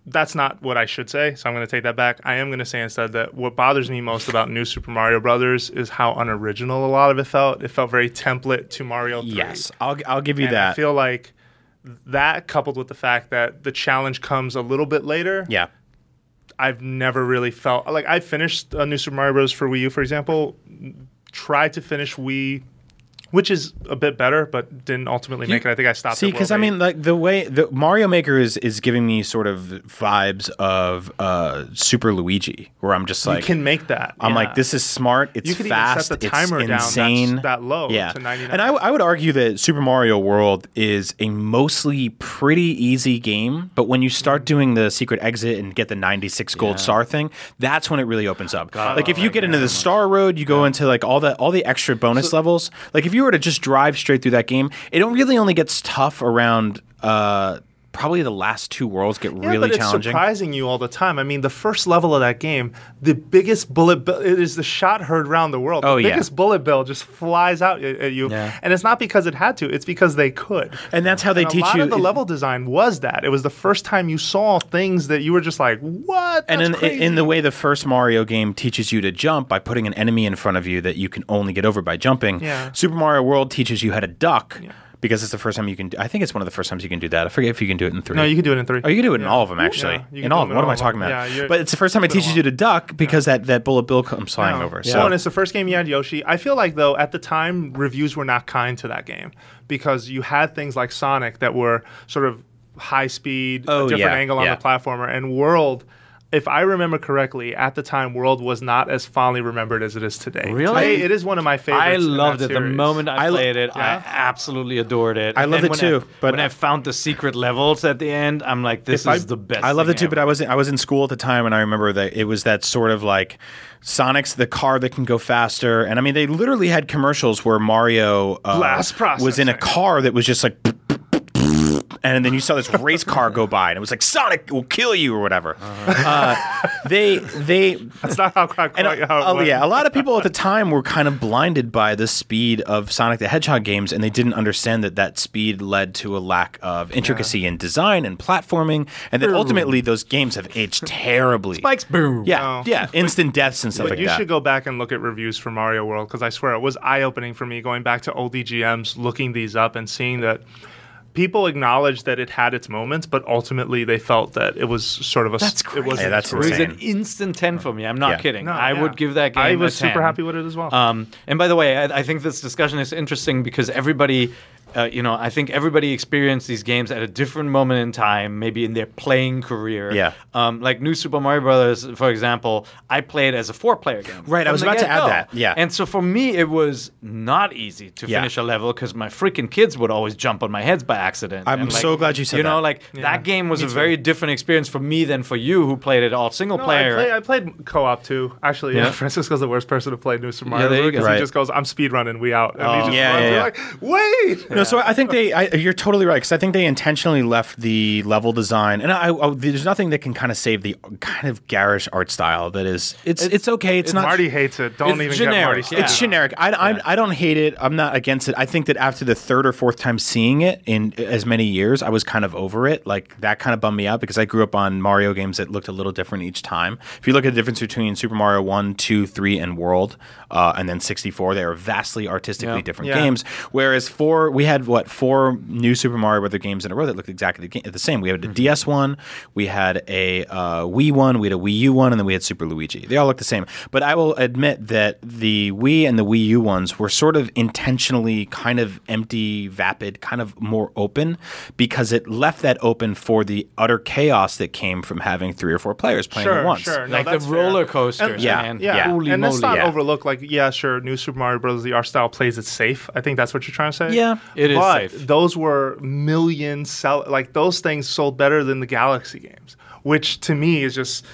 that's not what I should say, so I'm going to take that back. I am going to say instead that what bothers me most about New Super Mario Brothers is how unoriginal a lot of it felt. It felt very template to Mario 3. yes, I'll I'll give you and that. I feel like that coupled with the fact that the challenge comes a little bit later. yeah. I've never really felt like I finished uh, New Super Mario Bros. for Wii U, for example. Tried to finish Wii, which is a bit better, but didn't ultimately make it. I think I stopped. See, because I mean, like the way the Mario Maker is is giving me sort of vibes of uh, Super Luigi, where I'm just like, you can make that. I'm yeah. like, this is smart. It's You even fast. set the it's timer that's insane. that low yeah. to 99. And I, I would argue that Super Mario World is a mostly pretty easy game, but when you start Mm. doing the secret exit and get the 96 gold star thing, that's when it really opens up. like if you get into the Star Road, you go into like all the all the extra bonus levels. Like if you were to just drive straight through that game, it really only gets tough around. Uh, Probably the last two worlds get Yeah, really but it's challenging. surprising you all the time. I mean, the first level of that game, the biggest bullet bill, it is the shot heard around the world. Oh, the yeah. biggest bullet bill just flies out at at you. Yeah. And it's not because it had to, it's because they could. And that's how they And teach a lot you. of the level design was that. It was the first time you saw things that you were just like, what? and in, crazy. in the way the first Mario game teaches you to jump by putting an enemy in front of you that you can only get over by jumping, Yeah. Super Mario World teaches you how to duck because it's the first time you can. Do, I think it's one of the first times you can do that. I forget if you can do it in three. No, you can do it in three. Oh, you can do it in Yeah. all of them actually. Yeah, in all of them. What am I talking them. about? Yeah, but it's the first time it it's been a teaches you to duck because that, that bullet bill comes flying over. So Well, and it's the first game you had Yoshi. I feel like though at the time reviews were not kind to that game because you had things like Sonic that were sort of high speed, Oh, a different angle on the platformer, and World. If I remember correctly, at the time, World was not as fondly remembered as it is today. Really? Today, it is one of my favorites. I loved that it. The moment I, I lo- played it, Yeah. I absolutely adored it. I And love it too, I, but- when I found the secret levels at the end, I'm like, this If I- is the best. I love thing it too, but I ever. was I was in school at the time, and I remember that it was that sort of like Sonic's the car that can go faster, and I mean they literally had commercials where Mario uh, Blast was in a car that was just like. And then you saw this race car go by, and it was like Sonic will kill you or whatever. Uh, they they That's not how, quite, and how it uh, went. yeah, a lot of people at the time were kind of blinded by the speed of Sonic the Hedgehog games, and they didn't understand that that speed led to a lack of intricacy in design and platforming, and that ultimately those games have aged terribly. Spikes boom. Yeah, Oh. yeah, instant deaths and stuff But like you that. You should go back and look at reviews for Mario World because I swear it was eye opening for me going back to old EGMs, looking these up and seeing that people acknowledged that it had its moments, but ultimately they felt that it was sort of a. That's It crazy. was Yeah, that's It was an instant 10 for me. I'm not Yeah. kidding. No, I yeah. would give that game I was a 10. super happy with it as well. Um, and by the way, I, I think this discussion is interesting because everybody, uh, you know, I think everybody experienced these games at a different moment in time, maybe in their playing career. Yeah. Um, like New Super Mario Brothers, for example, I played as a four-player game. Right, I was about to add get-go. that, yeah. And so for me, it was not easy to Yeah. finish a level because my freaking kids would always jump on my heads by accident. I'm And, like, so glad you said that. You know, that. like that game was a very different experience for me than for you, who played it all single No, player. I, play, I played co-op too. Actually, yeah. Yeah. Francisco's the worst person to play New Super Mario there you because go. he just goes, "I'm speed running, we out," and Oh. he just Yeah, runs. yeah, You're yeah. like, "Wait!" No, so I think they. I, you're totally right because I think they intentionally left the level design, and I, I, there's nothing that can kind of save the kind of garish art style that is. It's it's, It's- okay. It's, it's not. Marty hates it. Don't It's even generic, get Marty. yeah. started. It's generic. I, I, I don't hate it. I'm not against it. I think that after the third or fourth time seeing it in as many years, I was kind of over it. Like that kind of bummed me out because I grew up on Mario games that looked a little different each time. If you look at the difference between Super Mario 1, 2, 3, and World, uh, and then 64, they are vastly artistically Yeah. different Yeah. games. Whereas four, we had what four new Super Mario Brother games in a row that looked exactly the, same. We had a DS one, we had a uh, Wii one, we had a Wii U one, and then we had Super Luigi. They all look the same. But I will admit that the Wii and the Wii U ones were sort of intentionally kind of empty, vapid, kind of more open because it left that open for the utter chaos that came from having three or four players playing Sure, at once. sure. No, like the fair. roller coasters, And- Yeah, man. yeah. Holy and let's not Yeah. overlook, like, yeah, sure, New Super Mario Bros. The art style plays it safe. I think that's what you're trying to say. Yeah, it is but safe. those were million sell like those things sold better than the Galaxy games, which to me is just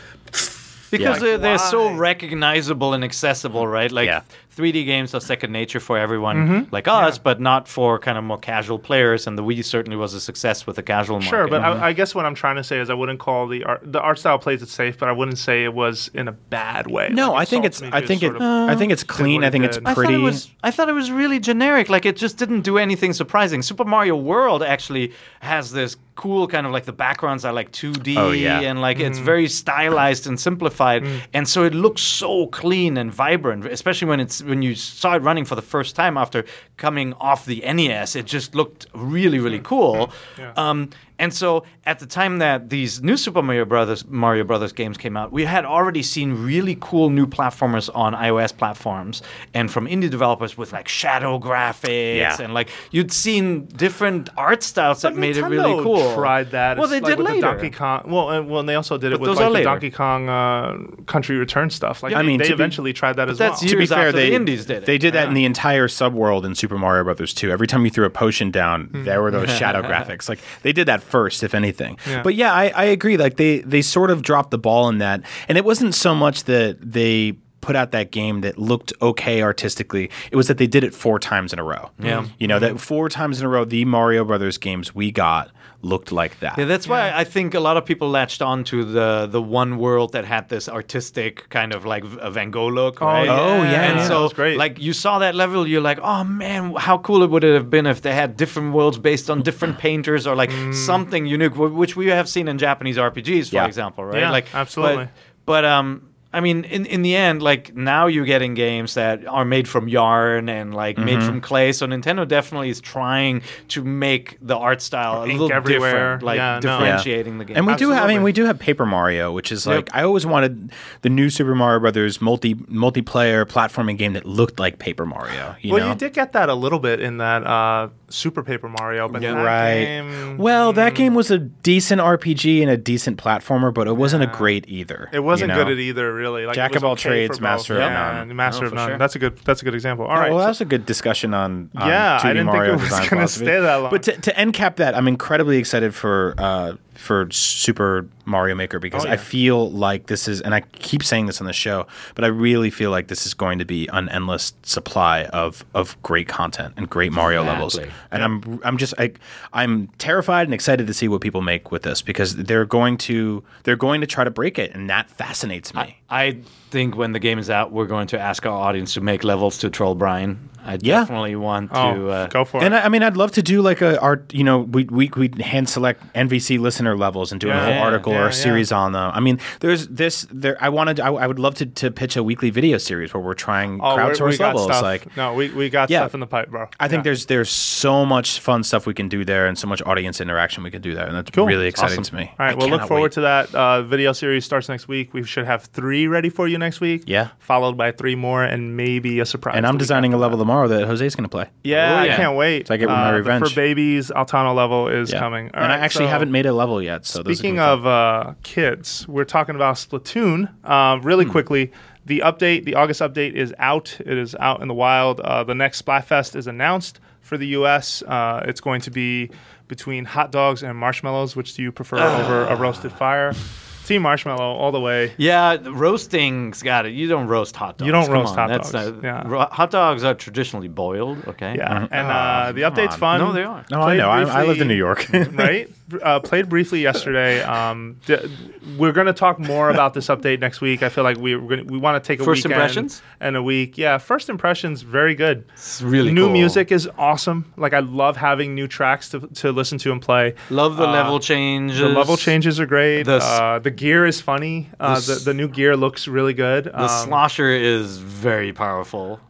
because Yeah. they're, they're so recognizable and accessible, right? Like Yeah. 3D games are second nature for everyone mm-hmm. like us, but not for kind of more casual players. And the Wii certainly was a success with the casual market. sure. But I, mm-hmm. I guess what I'm trying to say is I wouldn't call the art the art style plays it safe, but I wouldn't say it was in a bad way. No, Like, I think it's. Salt Sneak I think it. sort I think it's clean. I think it's did. I pretty. thought it was. I thought it was really generic. Like it just didn't do anything surprising. Super Mario World actually has this cool kind of like the backgrounds are like 2D Oh, yeah. and like it's very stylized and simplified, and so it looks so clean and vibrant. Especially when it's when you saw it running for the first time after coming off the NES, it just looked really really cool. Um, and so at the time that these new Super Mario Brothers Mario Brothers games came out, we had already seen really cool new platformers on iOS platforms and from indie developers with like shadow graphics Yeah. and like you'd seen different art styles that But made it really cool. Tried that. Well, It's they like did with later. The Donkey Kong. Well, and, well, and they also did it But with like the. Donkey Kong uh, Country Return stuff. Like I mean, they to be- eventually tried that as that's well. to be fair, after the indies did it. They did that in the entire subworld in Super Mario Brothers 2. Every time you threw a potion down, there were those shadow graphics. Like they did that first, if anything. But yeah, I, I agree. Like they they sort of dropped the ball in that, and it wasn't so much that they put out that game that looked okay artistically. It was that they did it four times in a row. Yeah. you know that four times in a row, the Mario Brothers games we got looked like that. Yeah, that's why I think a lot of people latched on to the the one world that had this artistic kind of like a Van Gogh look, right? yeah. Oh, yeah, and yeah. so That great. like you saw that level, you're like, oh man, how cool it would it have been if they had different worlds based on different painters or like Mm. something unique, which we have seen in Japanese RPGs, for Yeah. example, right? Yeah, like absolutely. But, but um. I mean, in, in the end, like now you're getting games that are made from yarn and like made Mm-hmm. from clay. So Nintendo definitely is trying to make the art style a Ink little everywhere. different, like Yeah, no. differentiating the game. And we do. Have, I mean, we do have Paper Mario, which is like I always wanted the new Super Mario Brothers multi multiplayer platforming game that looked like Paper Mario. You well, know? you did get that a little bit in that uh, Super Paper Mario, but that right. game, Well, that game was a decent RPG and a decent platformer, but it wasn't a great either. it wasn't you know? good at either, really. Like, Jack of all okay trades, master both. of yeah, none. Master No, of none. sure. That's a good. That's a good example. All Oh, right. well, so- that was a good discussion on, on Yeah, 2D I didn't think it was gonna stay that long. But to, to end cap that, I'm incredibly excited for uh, for Super Mario Maker because Oh, I feel like this is, and I keep saying this on the show, but I really feel like this is going to be an endless supply of of great content and great Mario levels. Exactly. And I'm I'm just I, I'm terrified and excited to see what people make with this because they're going to they're going to try to break it, and that fascinates me. I think when the game is out, we're going to ask our audience to make levels to troll Brian. I Yeah. definitely want Oh, to. Uh, go for And it. I, I mean, I'd love to do like a art. You know, we we we hand select NVC listener levels and do a whole yeah, article or yeah, a series on them. I mean, there's this. There, I wanted. I, I would love to, to pitch a weekly video series where we're trying Oh, crowdsource we levels. stuff. Like, no, we, we got Yeah. stuff in the pipe, bro. I think there's there's so much fun stuff we can do there, and so much audience interaction we can do there, and that's Cool. really exciting Awesome. to me. All right, I we'll look forward wait. to that. Uh, video series starts next week. We should have three ready for you next week. Yeah. Followed by three more and maybe a surprise. And I'm designing a level that. tomorrow that Jose's going to play. Yeah, Oh, I can't wait. So I get my Uh, the revenge. For babies, Altano level is Yeah. coming. All and I actually so- haven't made a level yet. So Speaking gonna be fun. of uh, kids, we're talking about Splatoon. Um, Hmm. really quickly, the update, the August update, is out. It is out in the wild. Uh, the next Splatfest is announced for the U.S. Uh, it's going to be between hot dogs and marshmallows. Which do you prefer over a roasted fire? Team Marshmallow all the way. yeah, roasting's got it. You don't roast hot dogs. You don't Come roast on, hot that's dogs. not- Yeah. ro- hot dogs are traditionally boiled. Okay. Yeah, and Oh, uh, the update's on. fun. No, they are. No, I Played know. I, I lived in New York. right? Uh, played briefly yesterday. Um, d- we're going to talk more about this update next week. I feel like we we're gonna, we want to take a First impressions? and a week. Yeah, first impressions very good. It's really new cool. music is awesome. Like I love having new tracks to, to listen to and play. Love the Uh, level changes. The level changes are great. The uh, the gear is funny. Uh, s- the, the new gear looks really good. The Um, slosher is very powerful.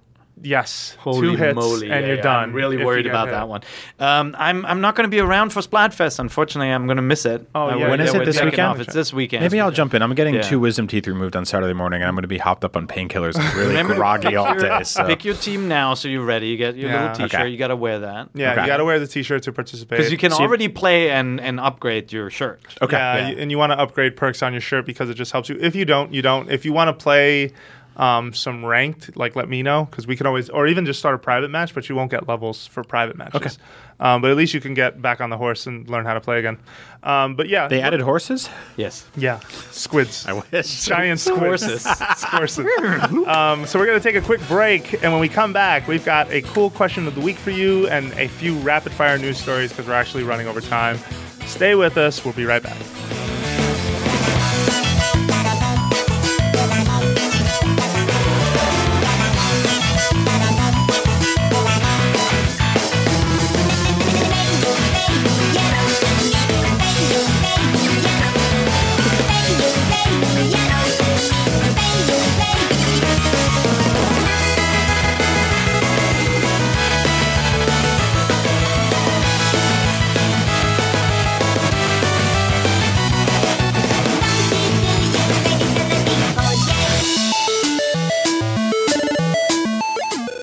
Yes, Holy two hits moly! and yeah, you're yeah. done. I'm really worried about hit. that one. Um, I'm I'm not going to be around for Splatfest. Unfortunately, I'm going to miss it. Oh, Uh, yeah, we're- When is it this weekend? off. It's this weekend. Maybe I'll jump in. I'm getting Yeah. two wisdom teeth removed on Saturday morning, and I'm going to be hopped up on painkillers and really Remember, groggy all pick your- day. So. Pick your team now, so you're ready. You get your Yeah. little T-shirt. Okay. You got to wear that Yeah, Okay. you got to wear the t-shirt to participate. because you can See- already play and and upgrade your shirt. Okay. Yeah, Yeah. and you want to upgrade perks on your shirt because it just helps you. If you don't, you don't. If you want to play um, some ranked, like let me know because we can always, or even just start a private match, but you won't get levels for private matches. Okay. Um, but at least you can get back on the horse and learn how to play again. Um, but yeah, They added horses? Yes. yeah, squids. I wish. Giant squids. Horses. Squirses. um, so we're going to take a quick break, and when we come back, we've got a cool question of the week for you and a few rapid fire news stories because we're actually running over time. Stay with us. We'll be right back.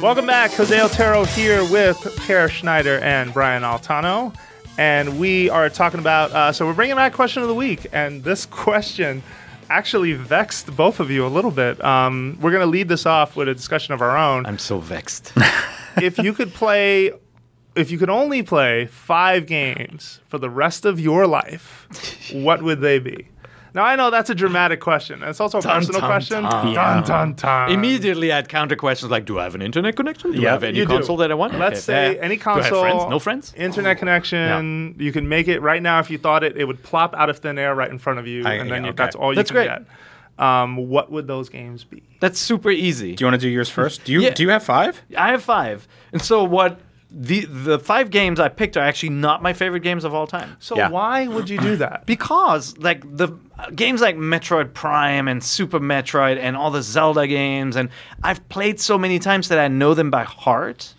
Welcome back. Jose Otero here with Peer Schneider and Brian Altano. And we are talking about, uh, so we're bringing back question of the week. And this question actually vexed both of you a little bit. Um, we're going to lead this off with a discussion of our own. I'm so vexed. if you could play, if you could only play five games for the rest of your life, what would they be? Now, I know that's a dramatic question. It's also a Dun, personal dun, question. dun. Dun, dun, dun. Immediately, I'd counter questions like, "Do I have an internet connection? Do Yeah, I have any you do. console that I want? Let's Okay. say Uh, any do I have console, friends? No friends? internet connection. You can make it right now. If you thought it, it would plop out of thin air right in front of you, I- and then yeah, you, okay. that's all you That's can great. get. Um, what would those games be? That's super easy. Do you want to do yours first? Do you Yeah. do you have five? I have five, and so what? The the five games I picked are actually not my favorite games of all time. So Yeah. why would you do that? because like the uh, games like Metroid Prime and Super Metroid and all the Zelda games and I've played so many times that I know them by heart.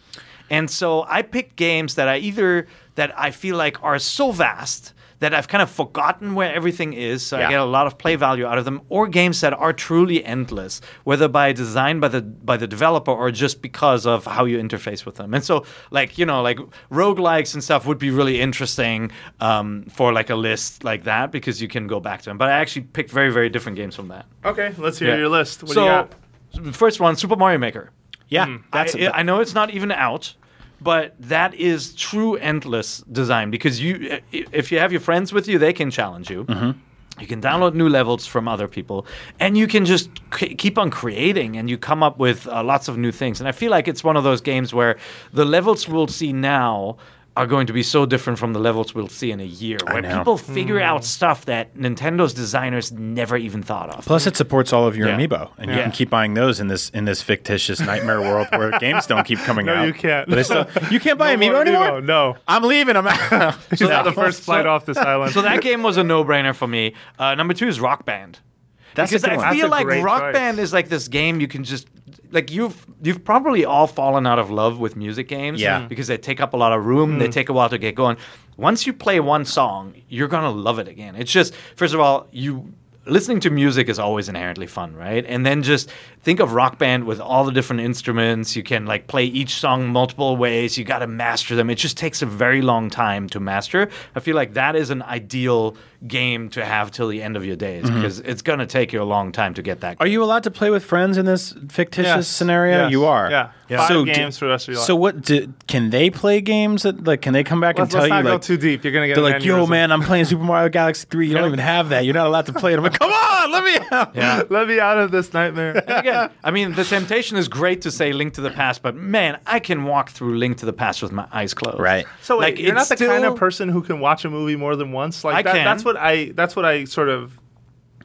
And so I pick games that I either that I feel like are so vast that I've kind of forgotten where everything is, so I get a lot of play value out of them, or games that are truly endless, whether by design by the by the developer or just because of how you interface with them. And so, like you know, like roguelikes and stuff would be really interesting um, for like a list like that because you can go back to them. But I actually picked very very different games from that. Okay, let's hear Yeah. your list. What so, do you got? first one, Super Mario Maker. Yeah, that's I, I know it's not even out, but that is true endless design because you, if you have your friends with you, they can challenge you. Mm-hmm. You can download new levels from other people, and you can just c- keep on creating, and you come up with uh, lots of new things. And I feel like it's one of those games where the levels we'll see now are going to be so different from the levels we'll see in a year, where people figure out stuff that Nintendo's designers never even thought of. Plus, it supports all of your Yeah. amiibo, and you can keep buying those in this in this fictitious nightmare world where games don't keep coming No, out. you can't. But still, you can't buy No amiibo more anymore. Amiibo, No. I'm leaving. I'm out. So that the first flight off this island. so that game was a no-brainer for me. Uh, number two is Rock Band. That's a because good I one. feel That's like Rock choice. Band is like this game you can just like you've you've probably all fallen out of love with music games Yeah. because they take up a lot of room Hmm. they take a while to get going once you play one song you're gonna love it again it's just first of all you listening to music is always inherently fun right and then just think of rock band with all the different instruments you can like play each song multiple ways you got to master them it just takes a very long time to master i feel like that is an ideal game to have till the end of your days mm-hmm. because it's gonna take you a long time to get that Are you allowed to play with friends in this fictitious Yes. scenario? Yes. You are. Yeah. Five So games for the rest of your life. So what? Do, can they play games? That, like, can they come back Let's, and tell let's not you go like? too deep. You're gonna get They're an like, yo, aneurysm. man, I'm playing Super Mario Galaxy 3. You don't even have that. You're not allowed to play it. I'm like, come on, let me out. yeah Let me out of this nightmare. again, I mean, the temptation is great to say Link to the Past, but man, I can walk through Link to the Past with my eyes closed. Right. So wait, Like, you're not it's the kind of person who can watch a movie more than once. Like I that, can. that's what I that's what I sort of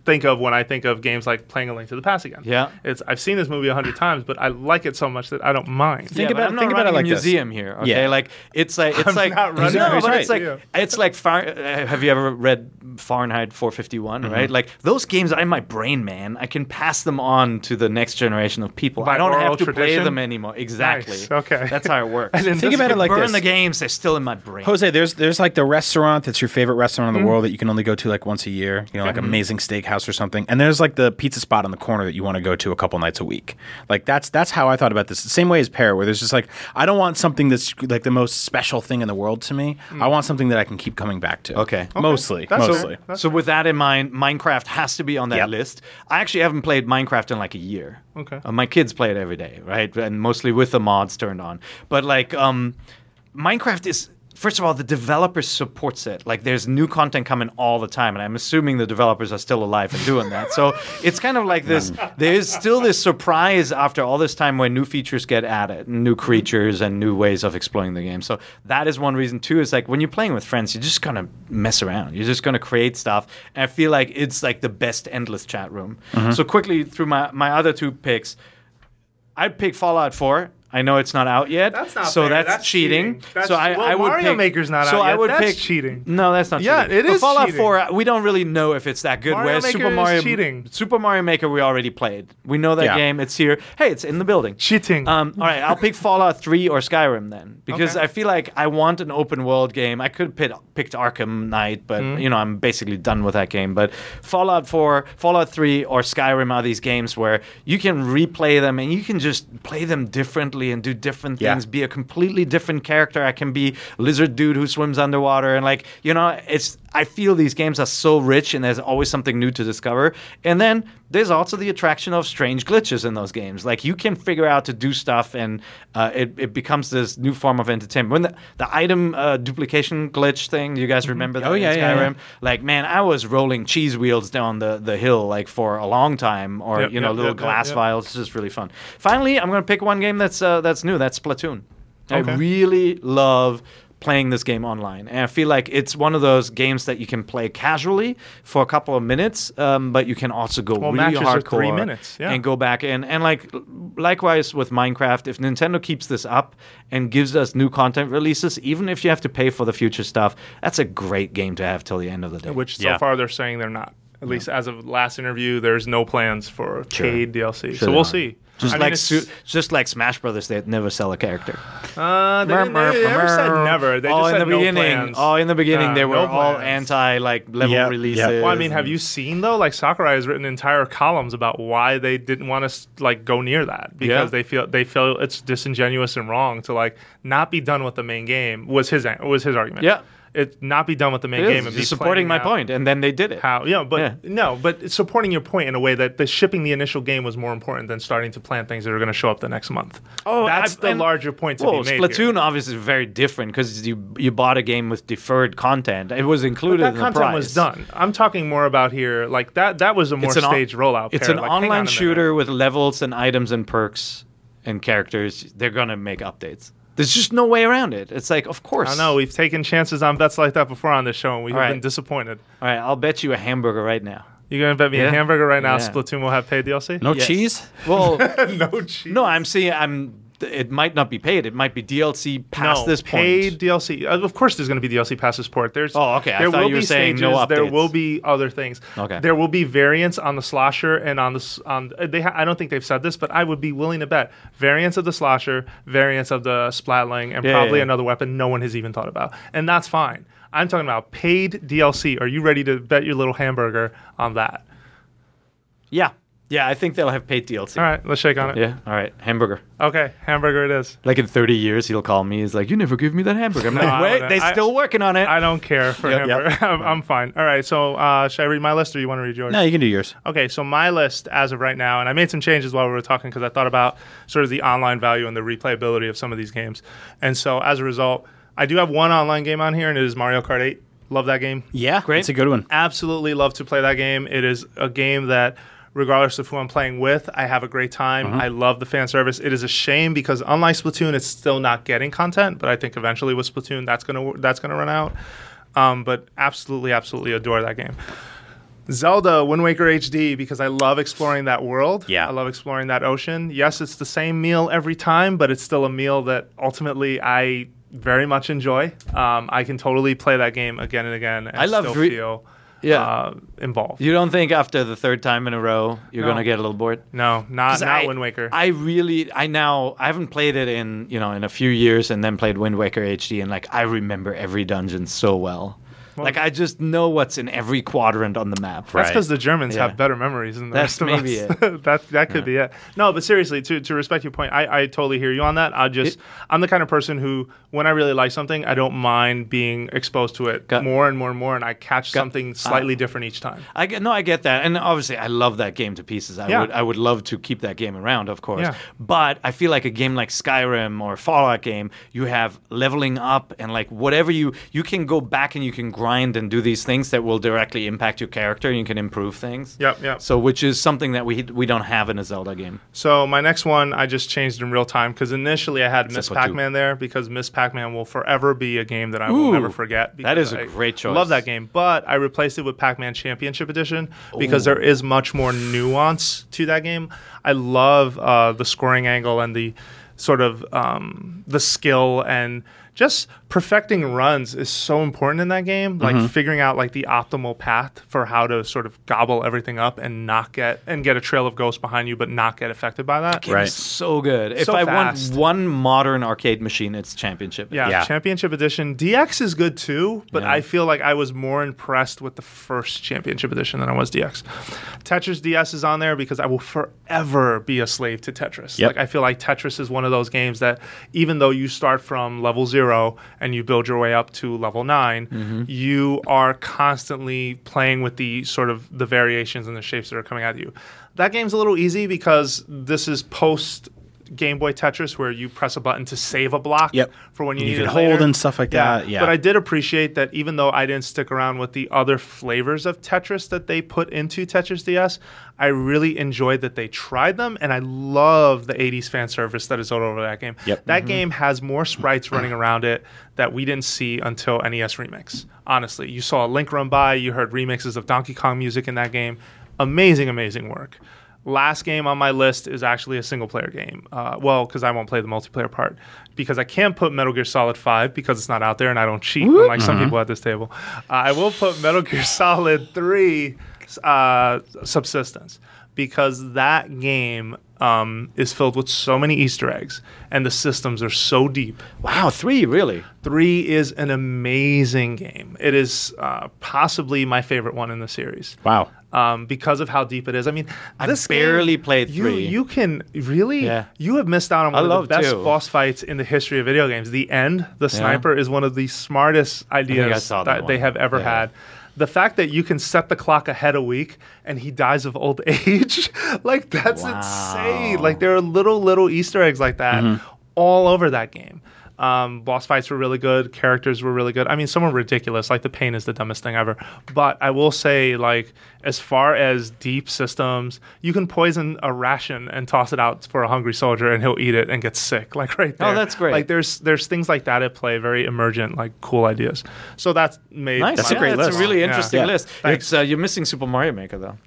think of when I think of games like playing A Link to the Past again. Yeah. It's I've seen this movie a hundred times, but I like it so much that I don't mind. Think yeah, about- I'm not think about it like a this. museum here. Okay, Yeah. like it's like it's I'm like not running no, a but it's like museum. it's like Far- uh, have you ever read Fahrenheit 451? Mm-hmm. Right, like those games are in my brain, man. I can pass them on to the next generation of people. By I don't have to play them anymore. Exactly. Nice, okay. that's how it works. And then Think about it like burn this. the games; they're still in my brain. Jose, there's there's like the restaurant that's your favorite restaurant Mm-hmm. in the world that you can only go to like once a year. You know, like amazing steakhouse or something. And there's like the pizza spot on the corner that you want to go to a couple nights a week. Like that's that's how I thought about this. The same way as Peer, where there's just like I don't want something that's like the most special thing in the world to me. I want something that I can keep coming back to. Mm. Okay. Okay. Mostly, That's mostly. fair. So with that in mind, Minecraft has to be on that Yep. list. I actually haven't played Minecraft in like a year. Okay. Uh, my kids play it every day, right? And mostly with the mods turned on. But like um Minecraft is First of all, the developer supports it. Like, there's new content coming all the time, and I'm assuming the developers are still alive and doing that. So it's kind of like this. There's still this surprise after all this time when new features get added, new mm-hmm. creatures, and new ways of exploring the game. So that is one reason. too. is like when you're playing with friends, you're just gonna mess around. You're just gonna create stuff, and I feel like it's like the best endless chat room. Mm-hmm. So quickly through my my other two picks, I'd pick Fallout 4. I know it's not out yet. That's not so fair. that's, That's cheating. cheating. That's- so I, well, I would Mario pick, Maker's not so out I would That's pick cheating. No, that's not Yeah, cheating. it But Fallout cheating. 4, we don't really know if it's that good. Mario whereas Maker Super is Mario cheating. Super Mario Maker we already played. We know that Yeah. game. It's here. Hey, it's in the building. Cheating. Um, all right, I'll pick Fallout 3 or Skyrim then, because Okay. I feel like I want an open world game. I could pick picked, picked Arkham Knight, but Mm-hmm. you know I'm basically done with that game. But Fallout 4, Fallout 3, or Skyrim are these games where you can replay them and you can just play them differently and do different Yeah. things. Be a completely different character. I can be lizard dude who swims underwater, and like you know, it's. I feel these games are so rich, and there's always something new to discover. And then there's also the attraction of strange glitches in those games. Like you can figure out to do stuff, and uh, it, it becomes this new form of entertainment. When the, the item uh, duplication glitch thing, you guys remember that? Oh, yeah, yeah, Skyrim? yeah. Like man, I was rolling cheese wheels down the, the hill like for a long time, or Yep, you know, yep, little yep, glass vials. It's just really fun. Finally, I'm gonna pick one game that's uh, that's new. That's Splatoon. I really love playing this game online, and I feel like it's one of those games that you can play casually for a couple of minutes, um, but you can also go Well, really matches are hardcore three minutes, yeah. and go back in. And like likewise with Minecraft, if Nintendo keeps this up and gives us new content releases, even if you have to pay for the future stuff, that's a great game to have till the end of the day. Which so Yeah. far they're saying they're not. At least as of last interview, there's no plans for Sure. paid DLC. Sure so we'll aren't. see. Just I mean, like it's- su- just like Smash Brothers, they never sell a character. uh, they, didn't- they never said never. They oh, just in said the no beginning. plans. Oh, in the beginning, Uh, they were no all anti like level Yeah, yeah. releases. Well, I mean, have you seen though? Like Sakurai has written entire columns about why they didn't want to like go near that because Yeah. they feel they feel it's disingenuous and wrong to like not be done with the main game. Was his was his argument? Yeah. It not be done with the main game and be supporting my point, and then they did it. How yeah, but Yeah. no, but it's supporting your point in a way that the shipping the initial game was more important than starting to plan things that are going to show up the next month. Oh, that's I- the and- larger point to Well, be made. Splatoon here. obviously is very different because you you bought a game with deferred content. It was included that in the content was done. I'm talking more about here, like that. That was a more It's an on- rollout. It's pair. an Like, hang on online shooter with levels and items and perks and characters. They're gonna make updates. There's just no way around it. It's like, of course. I know we've taken chances on bets like that before on this show, and we've All right. been disappointed. All right, I'll bet you a hamburger right now. You're gonna bet me Yeah. a hamburger right now? Yeah. Splatoon will have paid DLC. No Yes. cheese? Well, no cheese. no, I'm seeing. I'm. It might not be paid. It might be DLC past no, this point. paid DLC. Of course, there's going to be DLC past this port. There's Oh, okay. I There thought will you were be saying stages. no There will be other things. Okay. There will be variants on the slosher and on the on. They ha- I don't think they've said this, but I would be willing to bet variants of the slosher, variants of the splatling, and Yeah, probably yeah. another weapon no one has even thought about, and that's fine. I'm talking about paid DLC. Are you ready to bet your little hamburger on that? Yeah, yeah. I think they'll have paid DLC. All right, let's shake on it. Yeah. All right. Hamburger. Okay, hamburger it is. Like in 30 years, he'll call me. He's like, "You never give me that hamburger." I'm I like, "Wait, wouldn't. they're I- still working on it." I don't care for Yep. hamburger. I'm, I'm fine. All right, so uh, should I read my list or you want to read yours? No, you can do yours. Okay, so my list as of right now, and I made some changes while we were talking because I thought about sort of the online value and the replayability of some of these games. And so as a result, I do have one online game on here, and it is Mario Kart 8. Love that game. Yeah, Great. It's a good one. Absolutely love to play that game. It is a game that, regardless of who I'm playing with, I have a great time. I love the fan service. It is a shame because unlike Splatoon, it's still not getting content, but I think eventually with Splatoon, that's gonna that's gonna run out. Um, but absolutely, absolutely adore that game. Zelda Wind Waker HD because I love exploring that world. Yeah. I love exploring that ocean. Yes, it's the same meal every time, but it's still a meal that ultimately I very much enjoy. Um, I can totally play that game again and again and I love still re- feel Yeah. uh, involved. you don't think after the third time in a row you're No. gonna get a little bored? no, not not I, Wind Waker. I really, I now, I haven't played it in, you know, in a few years, and then played Wind Waker HD, and like I remember every dungeon so well. Like I just know what's in every quadrant on the map. That's Right. because the Germans Yeah. have better memories than the That's rest of maybe us. that that could be it. No, but seriously, to, to respect your point, I, I totally hear you on that. I just I'm the kind of person who, when I really like something, I don't mind being exposed to it Got- more and more and more, and I catch Got- something slightly different each time. I get no, I get that, and obviously I love that game to pieces. I Yeah. would, I would love to keep that game around, of course. Yeah. But I feel like a game like Skyrim or Fallout game, you have leveling up and like whatever you, you can go back and you can grind and do these things that will directly impact your character. and You can improve things. Yep, yep. So, which is something that we we don't have in a Zelda game. So my next one, I just changed in real time because initially I had Miss. Pac-Man there because Miss Pac-Man will forever be a game that I will Ooh, never forget. that is a I great choice. I love that game, but I replaced it with Pac-Man Championship Edition because there is much more nuance to that game. I love uh, the scoring angle and the sort of um, the skill and just perfecting runs is so important in that game. Like Mm-hmm. figuring out like the optimal path for how to sort of gobble everything up and not get and get a trail of ghosts behind you, but not get affected by that. Game Right. is so good. If So I fast. want one modern arcade machine, it's Championship. Yeah, Yeah. Championship Edition. DX is good too, but Yeah. I feel like I was more impressed with the first Championship Edition than I was DX. Tetris DS is on there because I will forever be a slave to Tetris. Yep. Like I feel like Tetris is one of those games that even though you start from level 0 and you build your way up to level 9, Mm-hmm. you are constantly playing with the sort of the variations and the shapes that are coming at you. That game's a little easy because this is post Game Boy Tetris where you press a button to save a block Yep. for when you you need can it hold later. and stuff like that, yeah. But I did appreciate that even though I didn't stick around with the other flavors of Tetris that they put into Tetris DS, I really enjoyed that they tried them, and I love the 80s fan service that is all over that game. Yep. That mm-hmm. game has more sprites running around it that we didn't see until NES Remix. Honestly, you saw a Link run by, you heard remixes of Donkey Kong music in that game. Amazing, amazing work. Last game on my list is actually a single player game. Uh, well, because I won't play the multiplayer part. Because I can't put Metal Gear Solid 5 because it's not out there and I don't cheat, unlike some people at this table. Uh, I will put Metal Gear Solid 3 uh, Subsistence because that game um, is filled with so many Easter eggs and the systems are so deep. Wow, three really. Three is an amazing game. It is uh, possibly my favorite one in the series Wow. Um, because of how deep it is. I mean, I this barely game, played you, three. You can really, Yeah. you have missed out on I one of love the best two. boss fights in the history of video games. The end, the sniper, is one of the smartest ideas I saw that they have ever Yeah. had. The fact that you can set the clock ahead a week and he dies of old age, like that's insane. Like there are little little Easter eggs like that Mm-hmm. all over that game. Um, boss fights were really good. Characters were really good. I mean, some were ridiculous. Like the pain is the dumbest thing ever. But I will say, like as far as deep systems, you can poison a ration and toss it out for a hungry soldier, and he'll eat it and get sick. Like right there. Oh, that's great. Like there's there's things like that at play. Very emergent, like cool ideas. So that's made. Nice. That's a yeah, great That's list. a really interesting Yeah. list. Thanks. It's uh, you're missing Super Mario Maker though.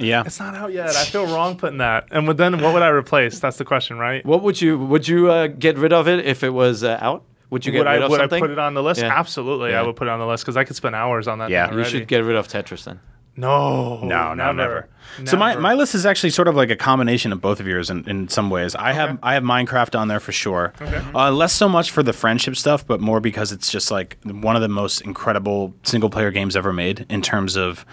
Yeah. It's not out yet. I feel wrong putting that. And then what would I replace? That's the question, right? What would you would you uh, get rid of it if it was uh, out? Would you get would rid I of would something? I put it on the list? Yeah. Absolutely, Yeah. I would put it on the list because I could spend hours on that. Yeah. thing you should get rid of Tetris then. no, No, no, never. So my, my list is actually sort of like a combination of both of yours in, in some ways. I have I have Minecraft on there for sure. Uh, less so much for the friendship stuff, but more because it's just like one of the most incredible single player games ever made in terms of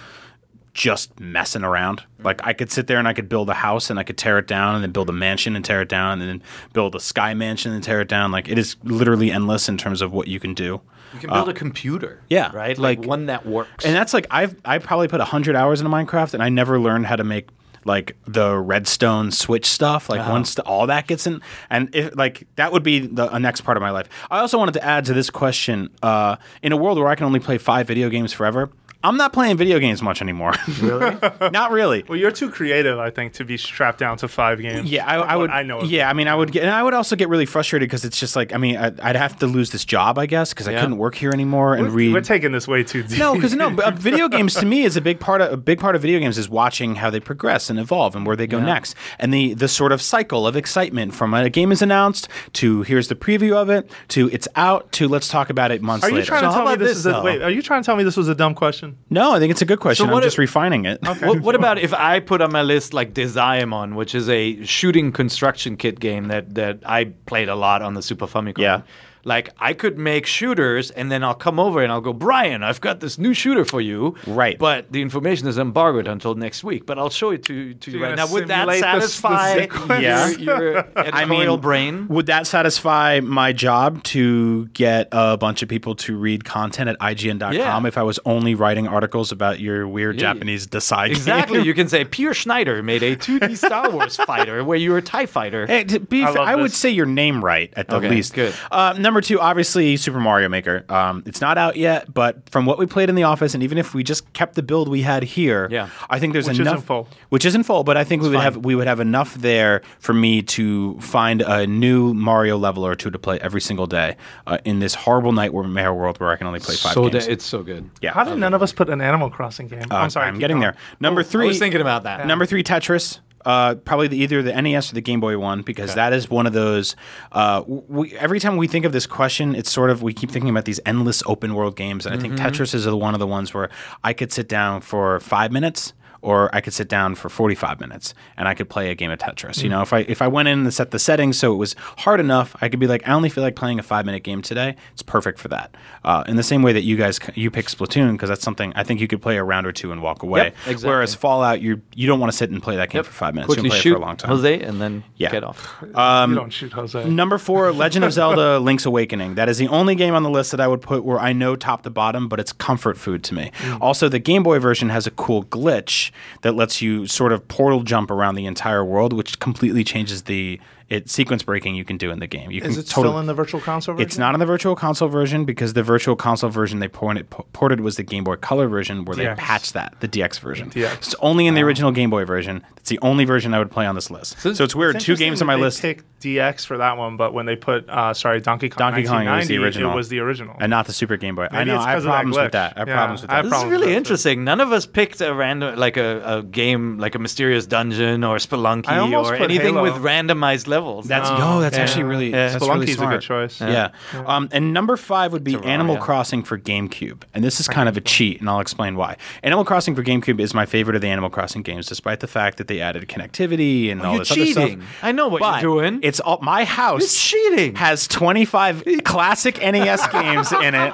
just messing around. Like I could sit there and I could build a house and I could tear it down and then build a mansion and tear it down and then build a sky mansion and tear it down. Like it is literally endless in terms of what you can do. You can build a computer. yeah, right. Like, like- one that works. And that's like I've I probably put hundred hours into Minecraft, and I never learned how to make like the redstone switch stuff. Like once the, all that gets in, and if like that would be the a next part of my life. I also wanted to add to this question: uh, in a world where I can only play five video games forever. I'm not playing video games much anymore. Really? not really. Well, you're too creative, I think, to be strapped down to five games. Yeah, I, From I would. I know. Yeah, I mean, I would get, and I would also get really frustrated because it's just like, I mean, I'd, I'd have to lose this job, I guess, because I couldn't work here anymore and We're, read. we're taking this way too deep. No, because no, but, uh, video games to me is a big part of a big part of video games is watching how they progress and evolve and where they go next, and the the sort of cycle of excitement from a game is announced to here's the preview of it to it's out to let's talk about it months Are you later. trying So to how tell me this, this, is a, wait? Are you trying to tell me this was a dumb question? No, I think it's a good question. So I'm what just refining it. what, what about if I put on my list like Dezaemon, which is a shooting construction kit game that that I played a lot on the Super Famicom. Yeah. Like I could make shooters, and then I'll come over and I'll go, Brian, I've got this new shooter for you. Right. But the information is embargoed until next week. But I'll show it to to you you're right now. Would that simulate the- the satisfy? Yeah. your, your editorial brain? Would that satisfy my job to get a bunch of people to read content at IGN.com Yeah. if I was only writing articles about your weird Yeah. Japanese Desai Exactly. game? You can say Pierre Schneider made a 2D Star Wars fighter where you were a TIE fighter. Hey, to be I fair, love I would say your name right at the Okay, least. good. Uh, number two, obviously, Super Mario Maker. Um, it's not out yet, but from what we played in the office, and even if we just kept the build we had here, Yeah. I think there's Which enough. isn't full. Which isn't full, but I think we would fine. have we would have enough there for me to find a new Mario level or two to play every single day uh, in this horrible nightmare world where I can only play five so games. da- it's so good. yeah, How did none of us put an Animal Crossing game? Uh, I'm sorry. I'm getting going. there. Number three. I was thinking about that. Number three, Tetris. Uh, probably the, either the NES or the Game Boy one because that is one of those. Uh, we, every time we think of this question, it's sort of we keep thinking about these endless open world games, and I think Tetris is one of the ones where I could sit down for five minutes. Or I could sit down for 45 minutes and I could play a game of Tetris. You know, if I if I went in and set the settings so it was hard enough, I could be like, I only feel like playing a five minute game today. It's perfect for that. Uh, in the same way that you guys you pick Splatoon because that's something I think you could play a round or two and walk away. Yep, exactly. Whereas Fallout, you you don't want to sit and play that game for five minutes. Quickly you can play shoot it for a long time. Jose and then Yeah. get off. Um, you don't shoot Jose. Number four, Legend of Zelda: Link's Awakening. That is the only game on the list that I would put where I know top to bottom, but it's comfort food to me. Also, the Game Boy version has a cool glitch that lets you sort of portal jump around the entire world, which completely changes the it sequence breaking you can do in the game. You Is can it totally, still in the Virtual Console version? It's not in the Virtual Console version because the Virtual Console version they ported, ported was the Game Boy Color version where they patched that, the DX version. DX. It's only in the original Game Boy version. It's the only version I would play on this list. So, it's weird. It's Two games on my they list. Picked DX for that one, but when they put uh, sorry Donkey Kong, Donkey Kong was the original. It was the original. and not the Super Game Boy. I know. I have 'cause of that problems with that. I have Yeah, problems with that. This is really that, too. interesting. None of us picked a random, like a, a game, like a mysterious dungeon or I Spelunky or anything Halo. with randomized levels. That's No. no, that's Yeah. actually really Yeah. that's really Spelunky's a smart. good choice. Yeah. Um, and number five would be Terraria. Animal Crossing for GameCube. And this is kind of a cheat, and I'll explain why. Animal Crossing for GameCube is my favorite of the Animal Crossing games, despite the fact that they added connectivity and all you're this other cheating. stuff. I know what But you're doing. It's all my house. You're cheating. Has 25 classic NES games in it.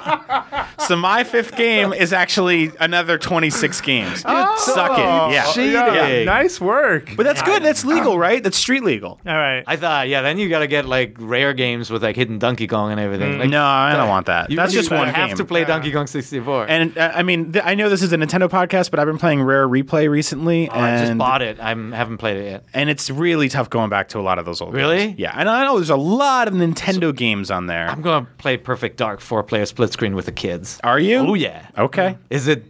So my fifth game is actually another 26 games. Suck it. Yeah. cheating. Yeah, nice work. But that's good. That's legal, right? That's street legal. all right. I thought, yeah, then you got to get like rare games with like hidden Donkey Kong and everything. Like, No, I don't want that. you, That's you just one You have game. to play Donkey Kong 64. And uh, I mean, th- I know this is a Nintendo podcast, but I've been playing Rare Replay recently, Oh, I just bought it. I haven't played it yet. and it's really tough going back to a lot of those old Really? games. Yeah, and I know there's a lot of Nintendo games on there. I'm gonna play Perfect Dark four player split screen with the kids. Are you? Oh yeah. Okay. Is it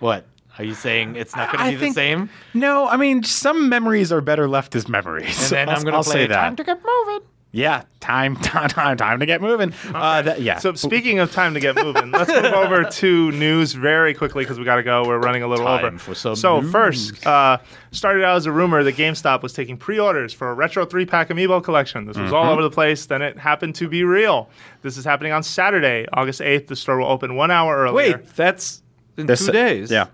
what? Are you saying it's not gonna I be the think- same? No, I mean some memories are better left as memories. And then I'll, I'm gonna play say that. Time to Get Moving. yeah, time, time, time, time to get moving. Uh, that, yeah. So speaking of time to get moving, let's move over to news very quickly because we got to go. We're running a little Time over. for some so news. first, uh, started out as a rumor that GameStop was taking pre-orders for a retro three-pack amiibo collection. This was Mm-hmm. all over the place. Then it happened to be real. This is happening on Saturday, August eighth. The store will open one hour earlier. Wait, that's in This- two days. Yeah.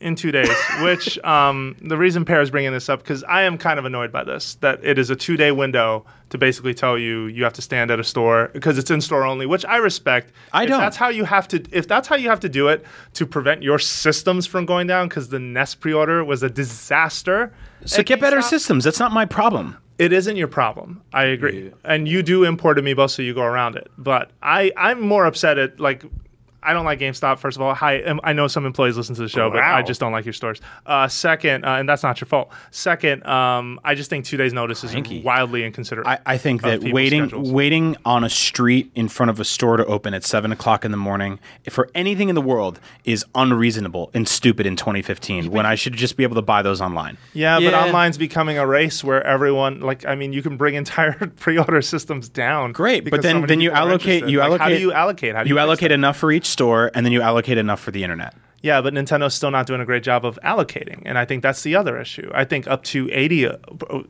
In two days. which um, the reason Peer is bringing this up because I am kind of annoyed by this that it is a two day window to basically tell you you have to stand at a store because it's in store only, which I respect. I if don't. That's how you have to. If that's how you have to do it to prevent your systems from going down because the Nest pre-order was a disaster. So get better GameStop, systems. That's not my problem. It isn't your problem. I agree. And you do import amiibo, so you go around it. But I, I'm more upset at like. I don't like GameStop. First of all, hi. um, I know some employees listen to the show, but I just don't like your stores. Uh, second, uh, and that's not your fault. Second, um, I just think two days' notice is Cranky. wildly inconsiderate. I, I think of that waiting schedules. waiting on a street in front of a store to open at seven o'clock in the morning for anything in the world is unreasonable and stupid in 2015 when I should just be able to buy those online. yeah, but Yeah. online's becoming a race where everyone, like, I mean, you can bring entire pre-order systems down. Great, but because so then then you allocate you Like, allocate How do you allocate? How do you fix allocate enough for each store and then you allocate enough for the internet. Yeah, but Nintendo's still not doing a great job of allocating, and I think that's the other issue. I think up to eighty, uh,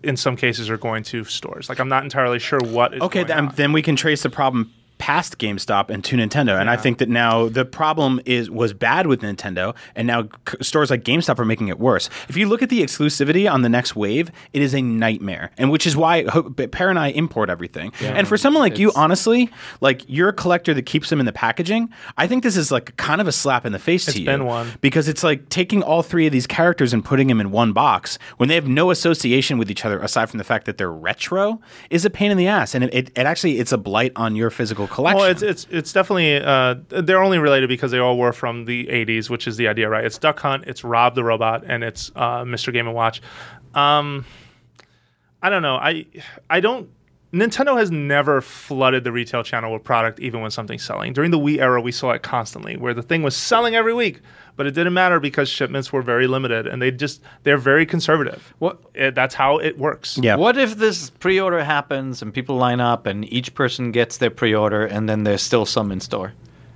in some cases, are going to stores. Like I'm not entirely sure what is. Okay, going then, on. then we can trace the problem past GameStop and to Nintendo. And I think that now the problem is was bad with Nintendo, and now c- stores like GameStop are making it worse. If you look at the exclusivity on the next wave, it is a nightmare, and which is why Peer and I import everything. and for someone like you, honestly, like you're a collector that keeps them in the packaging. I think this is like kind of a slap in the face to you. one. because it's like taking all three of these characters and putting them in one box when they have no association with each other aside from the fact that they're retro is a pain in the ass and it, it, it actually it's a blight on your physical collection Well, it's it's it's definitely uh, they're only related because they all were from the '80s, which is the idea, right? It's Duck Hunt, it's Rob the Robot, and it's uh, Mr. Game and Watch. Um, I don't know. I I don't. Nintendo has never flooded the retail channel with product, even when something's selling. During the Wii era, we saw it constantly, where the thing was selling every week, but it didn't matter because shipments were very limited, and they just they're very conservative. What- It, that's how it works. yeah What if this pre-order happens and people line up and each person gets their pre-order and then there's still some in store,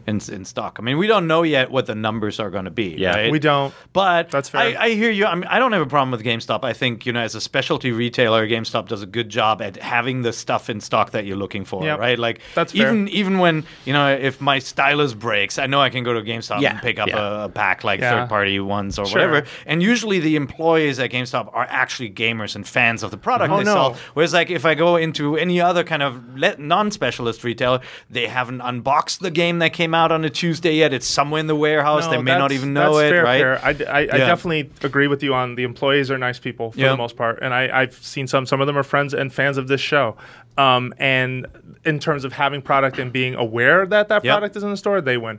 in, in stock? I mean, we don't know yet what the numbers are going to be. Yeah. right? We don't. But That's fair. I, I hear you. I mean, I don't have a problem with GameStop. I think you know, as a specialty retailer, GameStop does a good job at having the stuff in stock that you're looking for. Yep. Right? Like That's fair. even even when you know, if my stylus breaks, I know I can go to GameStop Yeah, and pick up yeah. a, a pack like Yeah. third party ones or Sure. whatever. And usually the employees at GameStop are actually gamers and fans of the product Oh, they no. sell. Whereas like if I go into any other kind of non-specialist retailer, they haven't unboxed the game that came out on a Tuesday yet. It's somewhere in the warehouse. they may not even know it. fair, right? Fair. I, I, I definitely agree with you on the employees are nice people for Yeah. the most part, and I, I've seen some. Some of them are friends and fans of this show. Um, and in terms of having product and being aware that that Yep. product is in the store, they win.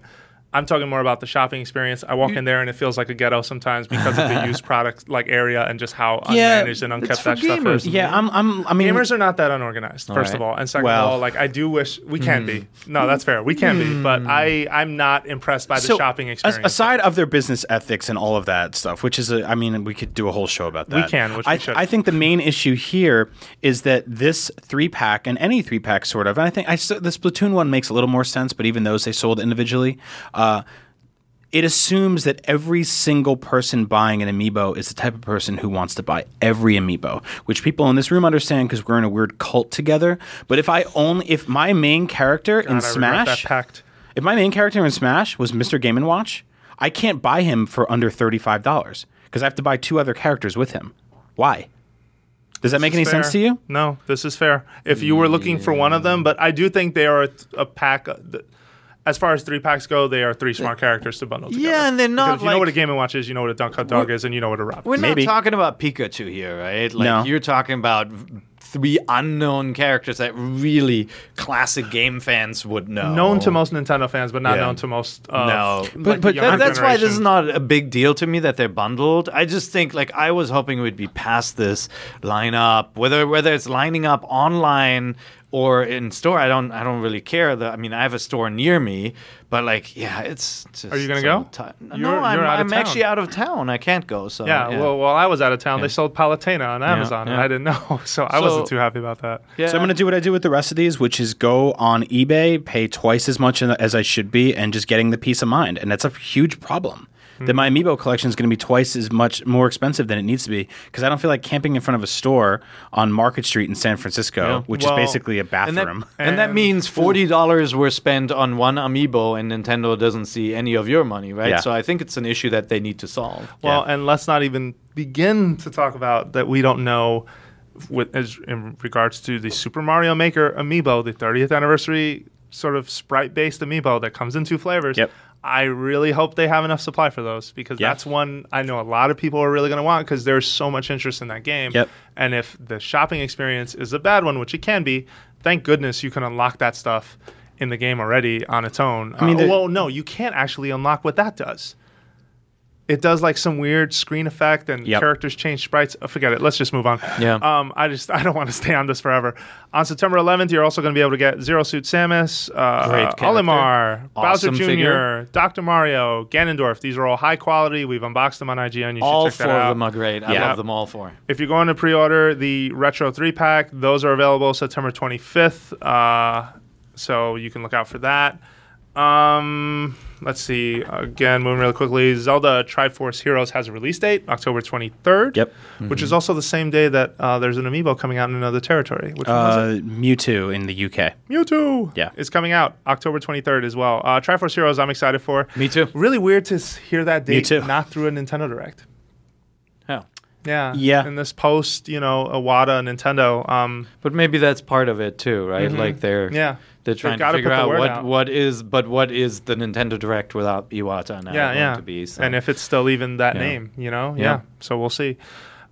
I'm talking more about the shopping experience. I walk in there and it feels like a ghetto sometimes because of the used product like area and just how Yeah, unmanaged and it's unkept for that stuff is. yeah i'm, I'm i mean Gamers are not that unorganized, first right. of all, and second Well- of all, like I do wish we can be. No, that's fair. We can be, but I I'm not impressed by the So, shopping as- experience. aside of their business ethics and all of that stuff, which is, a, I mean, we could do a whole show about that. We can, which we I, should. I think the main issue here is that this three pack and any three pack sort of, and I think I, s- the Splatoon one makes a little more sense, but even those they sold individually. Uh, it assumes that every single person buying an amiibo is the type of person who wants to buy every amiibo, which people in this room understand because we're in a weird cult together. But if I only, if my main character in I Smash, if my main character in Smash was Mr. Game and Watch, I can't buy him for under thirty-five dollars because I have to buy two other characters with him. Why? Does that make any is sense to you? No, this is fair. If you were looking for one of them, but I do think they are a, a pack. uh, As far as three packs go, they are three smart characters to bundle together. Yeah, and they're not Because you know what a Game and Watch is, you know what a Duck Hunt Dog is, and you know what a Rob. We're is. Maybe. not talking about Pikachu here, right? Like No. you're talking about three unknown characters that really classic game fans would know. Known to most Nintendo fans, but not Yeah. known to most. Of, No, like, but, but that, that's why this is not a big deal to me that they're bundled. I just think like I was hoping we'd be past this lineup, whether whether it's lining up online or in store. I don't I don't really care. The, I mean, I have a store near me, but like yeah, it's. Just Are you gonna go? ti- no, You're- I'm, you're out I'm town. actually out of town. I can't go. So Yeah, well, while I was out of town, they sold Palutena on Amazon, and yeah. I didn't know, so I So- wasn't too happy about that. yeah. So I'm going to do what I do with the rest of these, which is go on eBay, pay twice as much as I should be, and just getting the peace of mind. And that's a huge problem. Hmm. That my amiibo collection is going to be twice as much more expensive than it needs to be because I don't feel like camping in front of a store on Market Street in San Francisco, which Well, is basically a and that, bathroom. and that means forty dollars were spent on one amiibo, and Nintendo doesn't see any of your money, right? Yeah. So I think it's an issue that they need to solve. Well, and let's not even begin to talk about that we don't know with as in regards to the Super Mario Maker amiibo, the 30th anniversary sort of sprite-based amiibo that comes in two flavors. Yep. I really hope they have enough supply for those because Yeah. that's one I know a lot of people are really going to want because there's so much interest in that game. Yep. And if the shopping experience is a bad one, which it can be, thank goodness you can unlock that stuff in the game already on its own. I mean, uh, the- well, no, you can't actually unlock what that does. It does like some weird screen effect and Yep. characters change sprites. Oh, forget it. Let's just move on. Yeah. Um, I just I don't want to stay on this forever. On September 11th, you're also going to be able to get Zero Suit Samus, uh, Olimar, Awesome Bowser Jr., figure. Dr. Mario, Ganondorf. These are all high quality. We've unboxed them on IGN. You all should check four that out. of them are great. I Yeah. love them all four. If you're going to pre-order the Retro 3-pack, those are available September 25th. Uh, so you can look out for that. Um, let's see. Again, moving really quickly. Zelda Triforce Heroes has a release date, October 23rd. Yep. Which is also the same day that uh, there's an amiibo coming out in another territory. Which one is it? Uh, Mewtwo in the UK. Mewtwo. Yeah. Is coming out October 23rd as well. Uh, Triforce Heroes, I'm excited for. Me too. Really weird to hear that date too. not through a Nintendo Direct. Yeah. Yeah. Yeah. In this post, you know, Iwata Nintendo. Um, But maybe that's part of it too, right? Like they're Mm-hmm. yeah. They're trying to gotta figure out what out. what is but what is the Nintendo Direct without Iwata now yeah, going yeah. to be? So. And if it's still even that Yeah. name, you know, yeah. Yeah. So we'll see.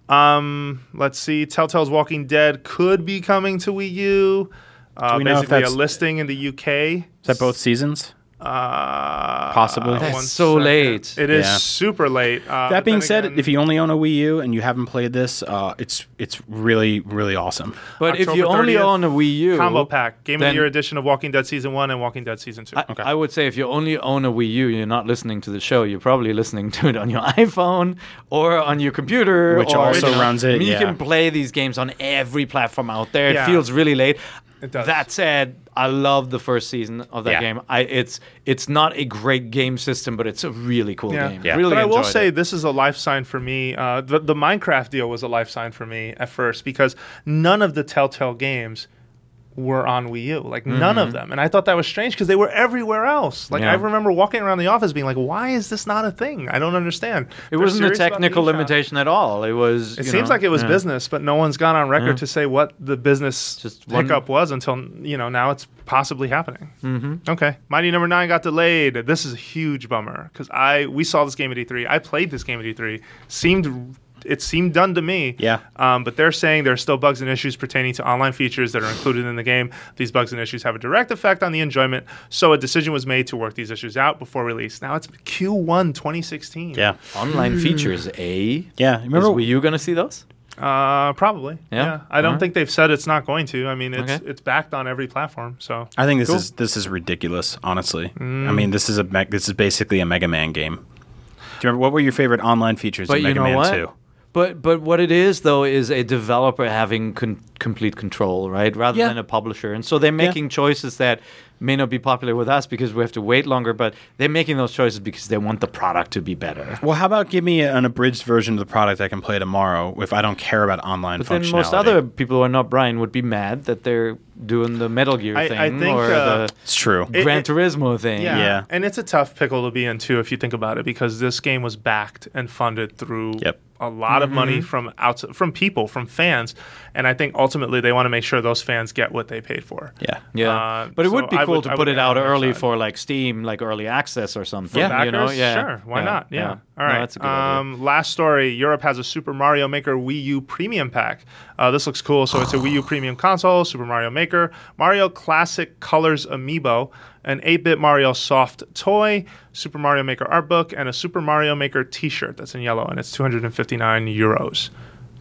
Um, let's see. Telltale's Walking Dead could be coming to Wii U. Uh, Do we know if basically, a listing in the UK. Is that both seasons? Uh, Possibly. That's so second. late. It is Yeah. super late. Uh, That being said, again, if you only own a Wii U and you haven't played this, uh, it's it's really really awesome. but if you October only own a Wii U combo pack, Game of then- the Year edition of Walking Dead season one and Walking Dead season two. I, I would say if you only own a Wii U, you're not listening to the show. You're probably listening to it on your iPhone or on your computer, Which or, also you know, runs it, I mean, yeah. You can play these games on every platform out there. Yeah. It feels really late. It does. That said, I love the first season of that Yeah. game. I it's it's not a great game system, but it's a really cool Yeah. game. Yeah. Really but I will enjoyed say it. this is a life sign for me. Uh, the, the Minecraft deal was a life sign for me at first because none of the Telltale games were on Wii U. Like none of them. And I thought that was strange because they were everywhere else. Like Mm-hmm. Yeah. I remember walking around the office being like, why is this not a thing? I don't understand. It They're wasn't a technical limitation at all. It was. It seems know, like it was yeah. business, but no one's gone on record Yeah. to say what the business Just one- was until you know now it's possibly happening. Mm-hmm. Okay, Mighty Number Nine got delayed. This is a huge bummer because I we saw this game at E3. I played this game at E3. Seemed it seemed done to me. Yeah. Um, but they're saying there are still bugs and issues pertaining to online features that are included in the game. These bugs and issues have a direct effect on the enjoyment. So a decision was made to work these issues out before release. Now it's Q1 2016. Yeah, Online features, eh? yeah. Is Remember Wii U going to see those? Uh, probably. Yeah? Yeah. I don't Alright. think they've said it's not going to. I mean, it's Okay. it's backed on every platform. So I think this Cool. is this is ridiculous. Honestly, Mm. I mean this is a me- this is basically a Mega Man game. Do you remember what were your favorite online features But in you Mega know Man what? Two? But but what it is though is a developer having con- complete control, right? Rather Yeah. than a publisher, and so they're making choices that may not be popular with us because we have to wait longer. But they're making those choices because they want the product to be better. Well, how about give me an abridged version of the product I can play tomorrow if I don't care about online But functionality? then most other people who are not Brian would be mad that they're doing the Metal Gear I- thing I think, or uh, the it's true. It- Gran it- Turismo thing. yeah. Yeah. and it's a tough pickle to be in too if you think about it because this game was backed and funded through Yep. A lot of Mm-hmm. money from outside from people, from fans, and I think ultimately they want to make sure those fans get what they paid for. Yeah. Yeah, Uh, but it so would be cool would- to put it out err on their early for like Steam, like early access or something. Yeah, you know, yeah, sure. Why yeah, not? Yeah. All right. No, right. that's a good idea. um, last story: Europe has a Super Mario Maker Wii U Premium Pack. Uh, this looks cool. So it's a Wii U Premium console, Super Mario Maker, Mario Classic Colors Amiibo, an 8-bit Mario soft toy, Super Mario Maker art book, and a Super Mario Maker T-shirt that's in yellow, and it's 259 euros,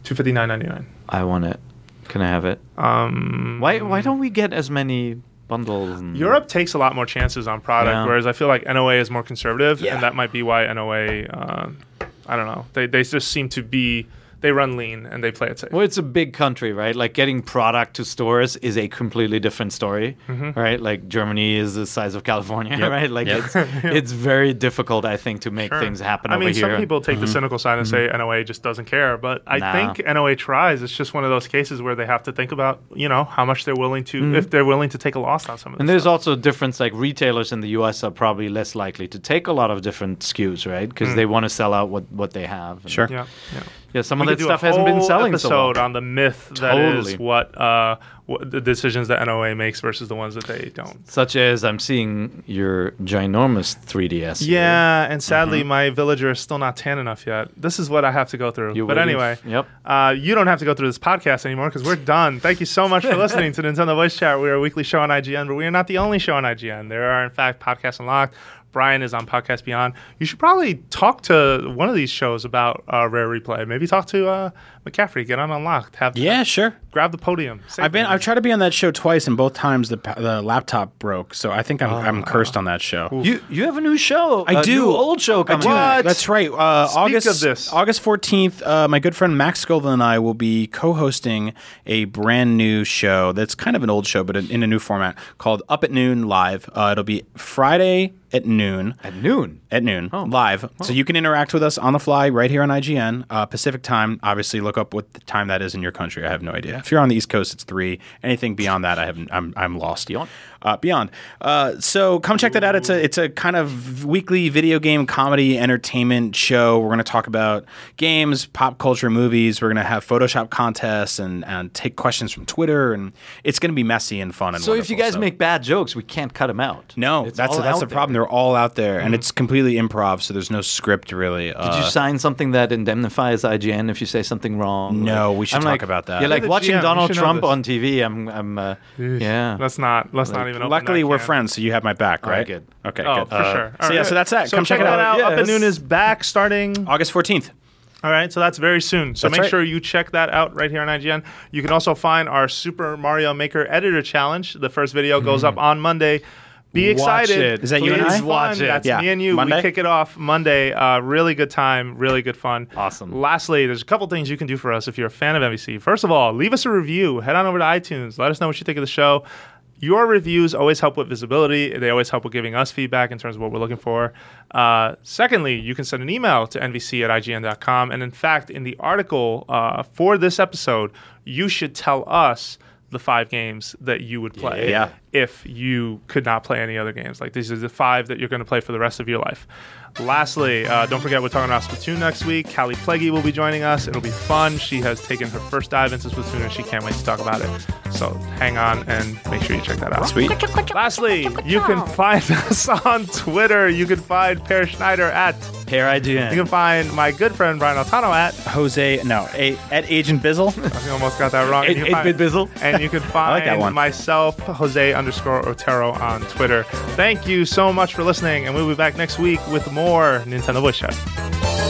259.99. I want it. Can I have it? Um, why why don't we get as many bundles? And, Europe takes a lot more chances on product, Yeah. whereas I feel like NOA is more conservative, Yeah. and that might be why NOA. Uh, I don't know. They they just seem to be. They run lean and they play it safe. Well, it's a big country, right? Like getting product to stores is a completely different story, Mm-hmm. right? Like Germany is the size of California, right? Like Yep. it's it's very difficult, I think, to make Sure. things happen I over mean, here. some people take the cynical side and say NOA just doesn't care, but I Nah. think NOA tries. It's just one of those cases where they have to think about, you know, how much they're willing to, if they're willing to take a loss on some of this. And there's stuff. also a difference. Like retailers in the U.S. are probably less likely to take a lot of different SKUs, right? Mm. Because they want to sell out what what they have. And- Sure. yeah, yeah. Yeah. Some We of that stuff hasn't been selling so episode well. on the myth that is Totally. what uh, what the decisions that NOA makes versus the ones that they don't. Such as I'm seeing your ginormous 3DS. here. Yeah, and sadly, my villager is still not tan enough yet. This is what I have to go through. You're but waiting anyway, yep. uh, you don't have to go through this podcast anymore because we're done. Thank you so much for listening to Nintendo Voice Chat. We are a weekly show on IGN, but we are not the only show on IGN. There are, in fact, Podcasts Unlocked. Brian is on Podcast Beyond. You should probably talk to one of these shows about uh, Rare Replay. Maybe talk to uh, McCaffrey. Get on Unlocked. Have Yeah, sure. grab the podium. Say I've been. things. I've tried to be on that show twice, and both times the the laptop broke. So I think I'm I'm cursed on that show. You you have a new show. I a do. New old show coming. What? out. That's right. Uh, Speak August of this. August fourteenth. Uh, my good friend Max Scoville and I will be co-hosting a brand new show that's kind of an old show, but in, in a new format called Up at Noon Live. Uh, it'll be Friday at noon. At noon. At noon, live. So you can interact with us on the fly right here on IGN uh, Pacific time. Obviously, look up what the time that is in your country. I have no idea. If you're on the East Coast, it's three. Anything beyond that, I have I'm I'm lost. Beyond? Uh, beyond. Uh, so come check that out. It's a it's a kind of weekly video game comedy entertainment show. We're going to talk about games, pop culture, movies. We're going to have Photoshop contests and and take questions from Twitter, and it's going to be messy and fun. And So if you guys So- make bad jokes, we can't cut them out. no, It's that's all that's the problem. They're all out there, and it's completely improv. So there's no script really. Did Uh, you sign something that indemnifies IGN if you say something wrong? No, Like- we should I'm talk like- about that. Yeah, like You're the watching GM, Donald Trump on TV. I'm, I'm, uh, yeah. Let's not. Let's not even. Open Luckily, that we're can. friends, so you have my back, All right, right? good. Okay, Oh, good. for Uh, sure. So All yeah, right. so that's that. So Come check, it out. Up at Yes. noon is back starting August fourteenth. All right, so that's very soon. So That's make right. sure you check that out right here on IGN. You can also find our Super Mario Maker Editor Challenge. The first video goes up on Monday. Be Watch excited. it. Is that you and Please I? fun. Watch it. That's Yeah. me and you. Monday? We kick it off Monday. Uh, really good time. Really good fun. Awesome. Lastly, there's a couple things you can do for us if you're a fan of NVC. First of all, leave us a review. Head on over to iTunes. Let us know what you think of the show. Your reviews always help with visibility. They always help with giving us feedback in terms of what we're looking for. Uh, secondly, you can send an email to nvc at ign.com. And in fact, in the article uh, for this episode, you should tell us the five games that you would play Yeah. If you could not play any other games. Like these are the five that you're going to play for the rest of your life. Lastly, uh, don't forget we're talking about Splatoon next week. Kallie Plagge will be joining us. It'll be fun. She has taken her first dive into Splatoon and she can't wait to talk about it. So hang on and make sure you check that out. Sweet. Lastly, you can find us on Twitter. You can find Peer Schneider at. Peer IGN. You can find my good friend Brian Altano at. Jose, no, a, at Agent Bizzle. I almost got that wrong. And you 8-bit Bizzle. And you can find like that one. myself, Jose underscore Otero on Twitter. Thank you so much for listening, and we'll be back next week with more Nintendo Voice Chat.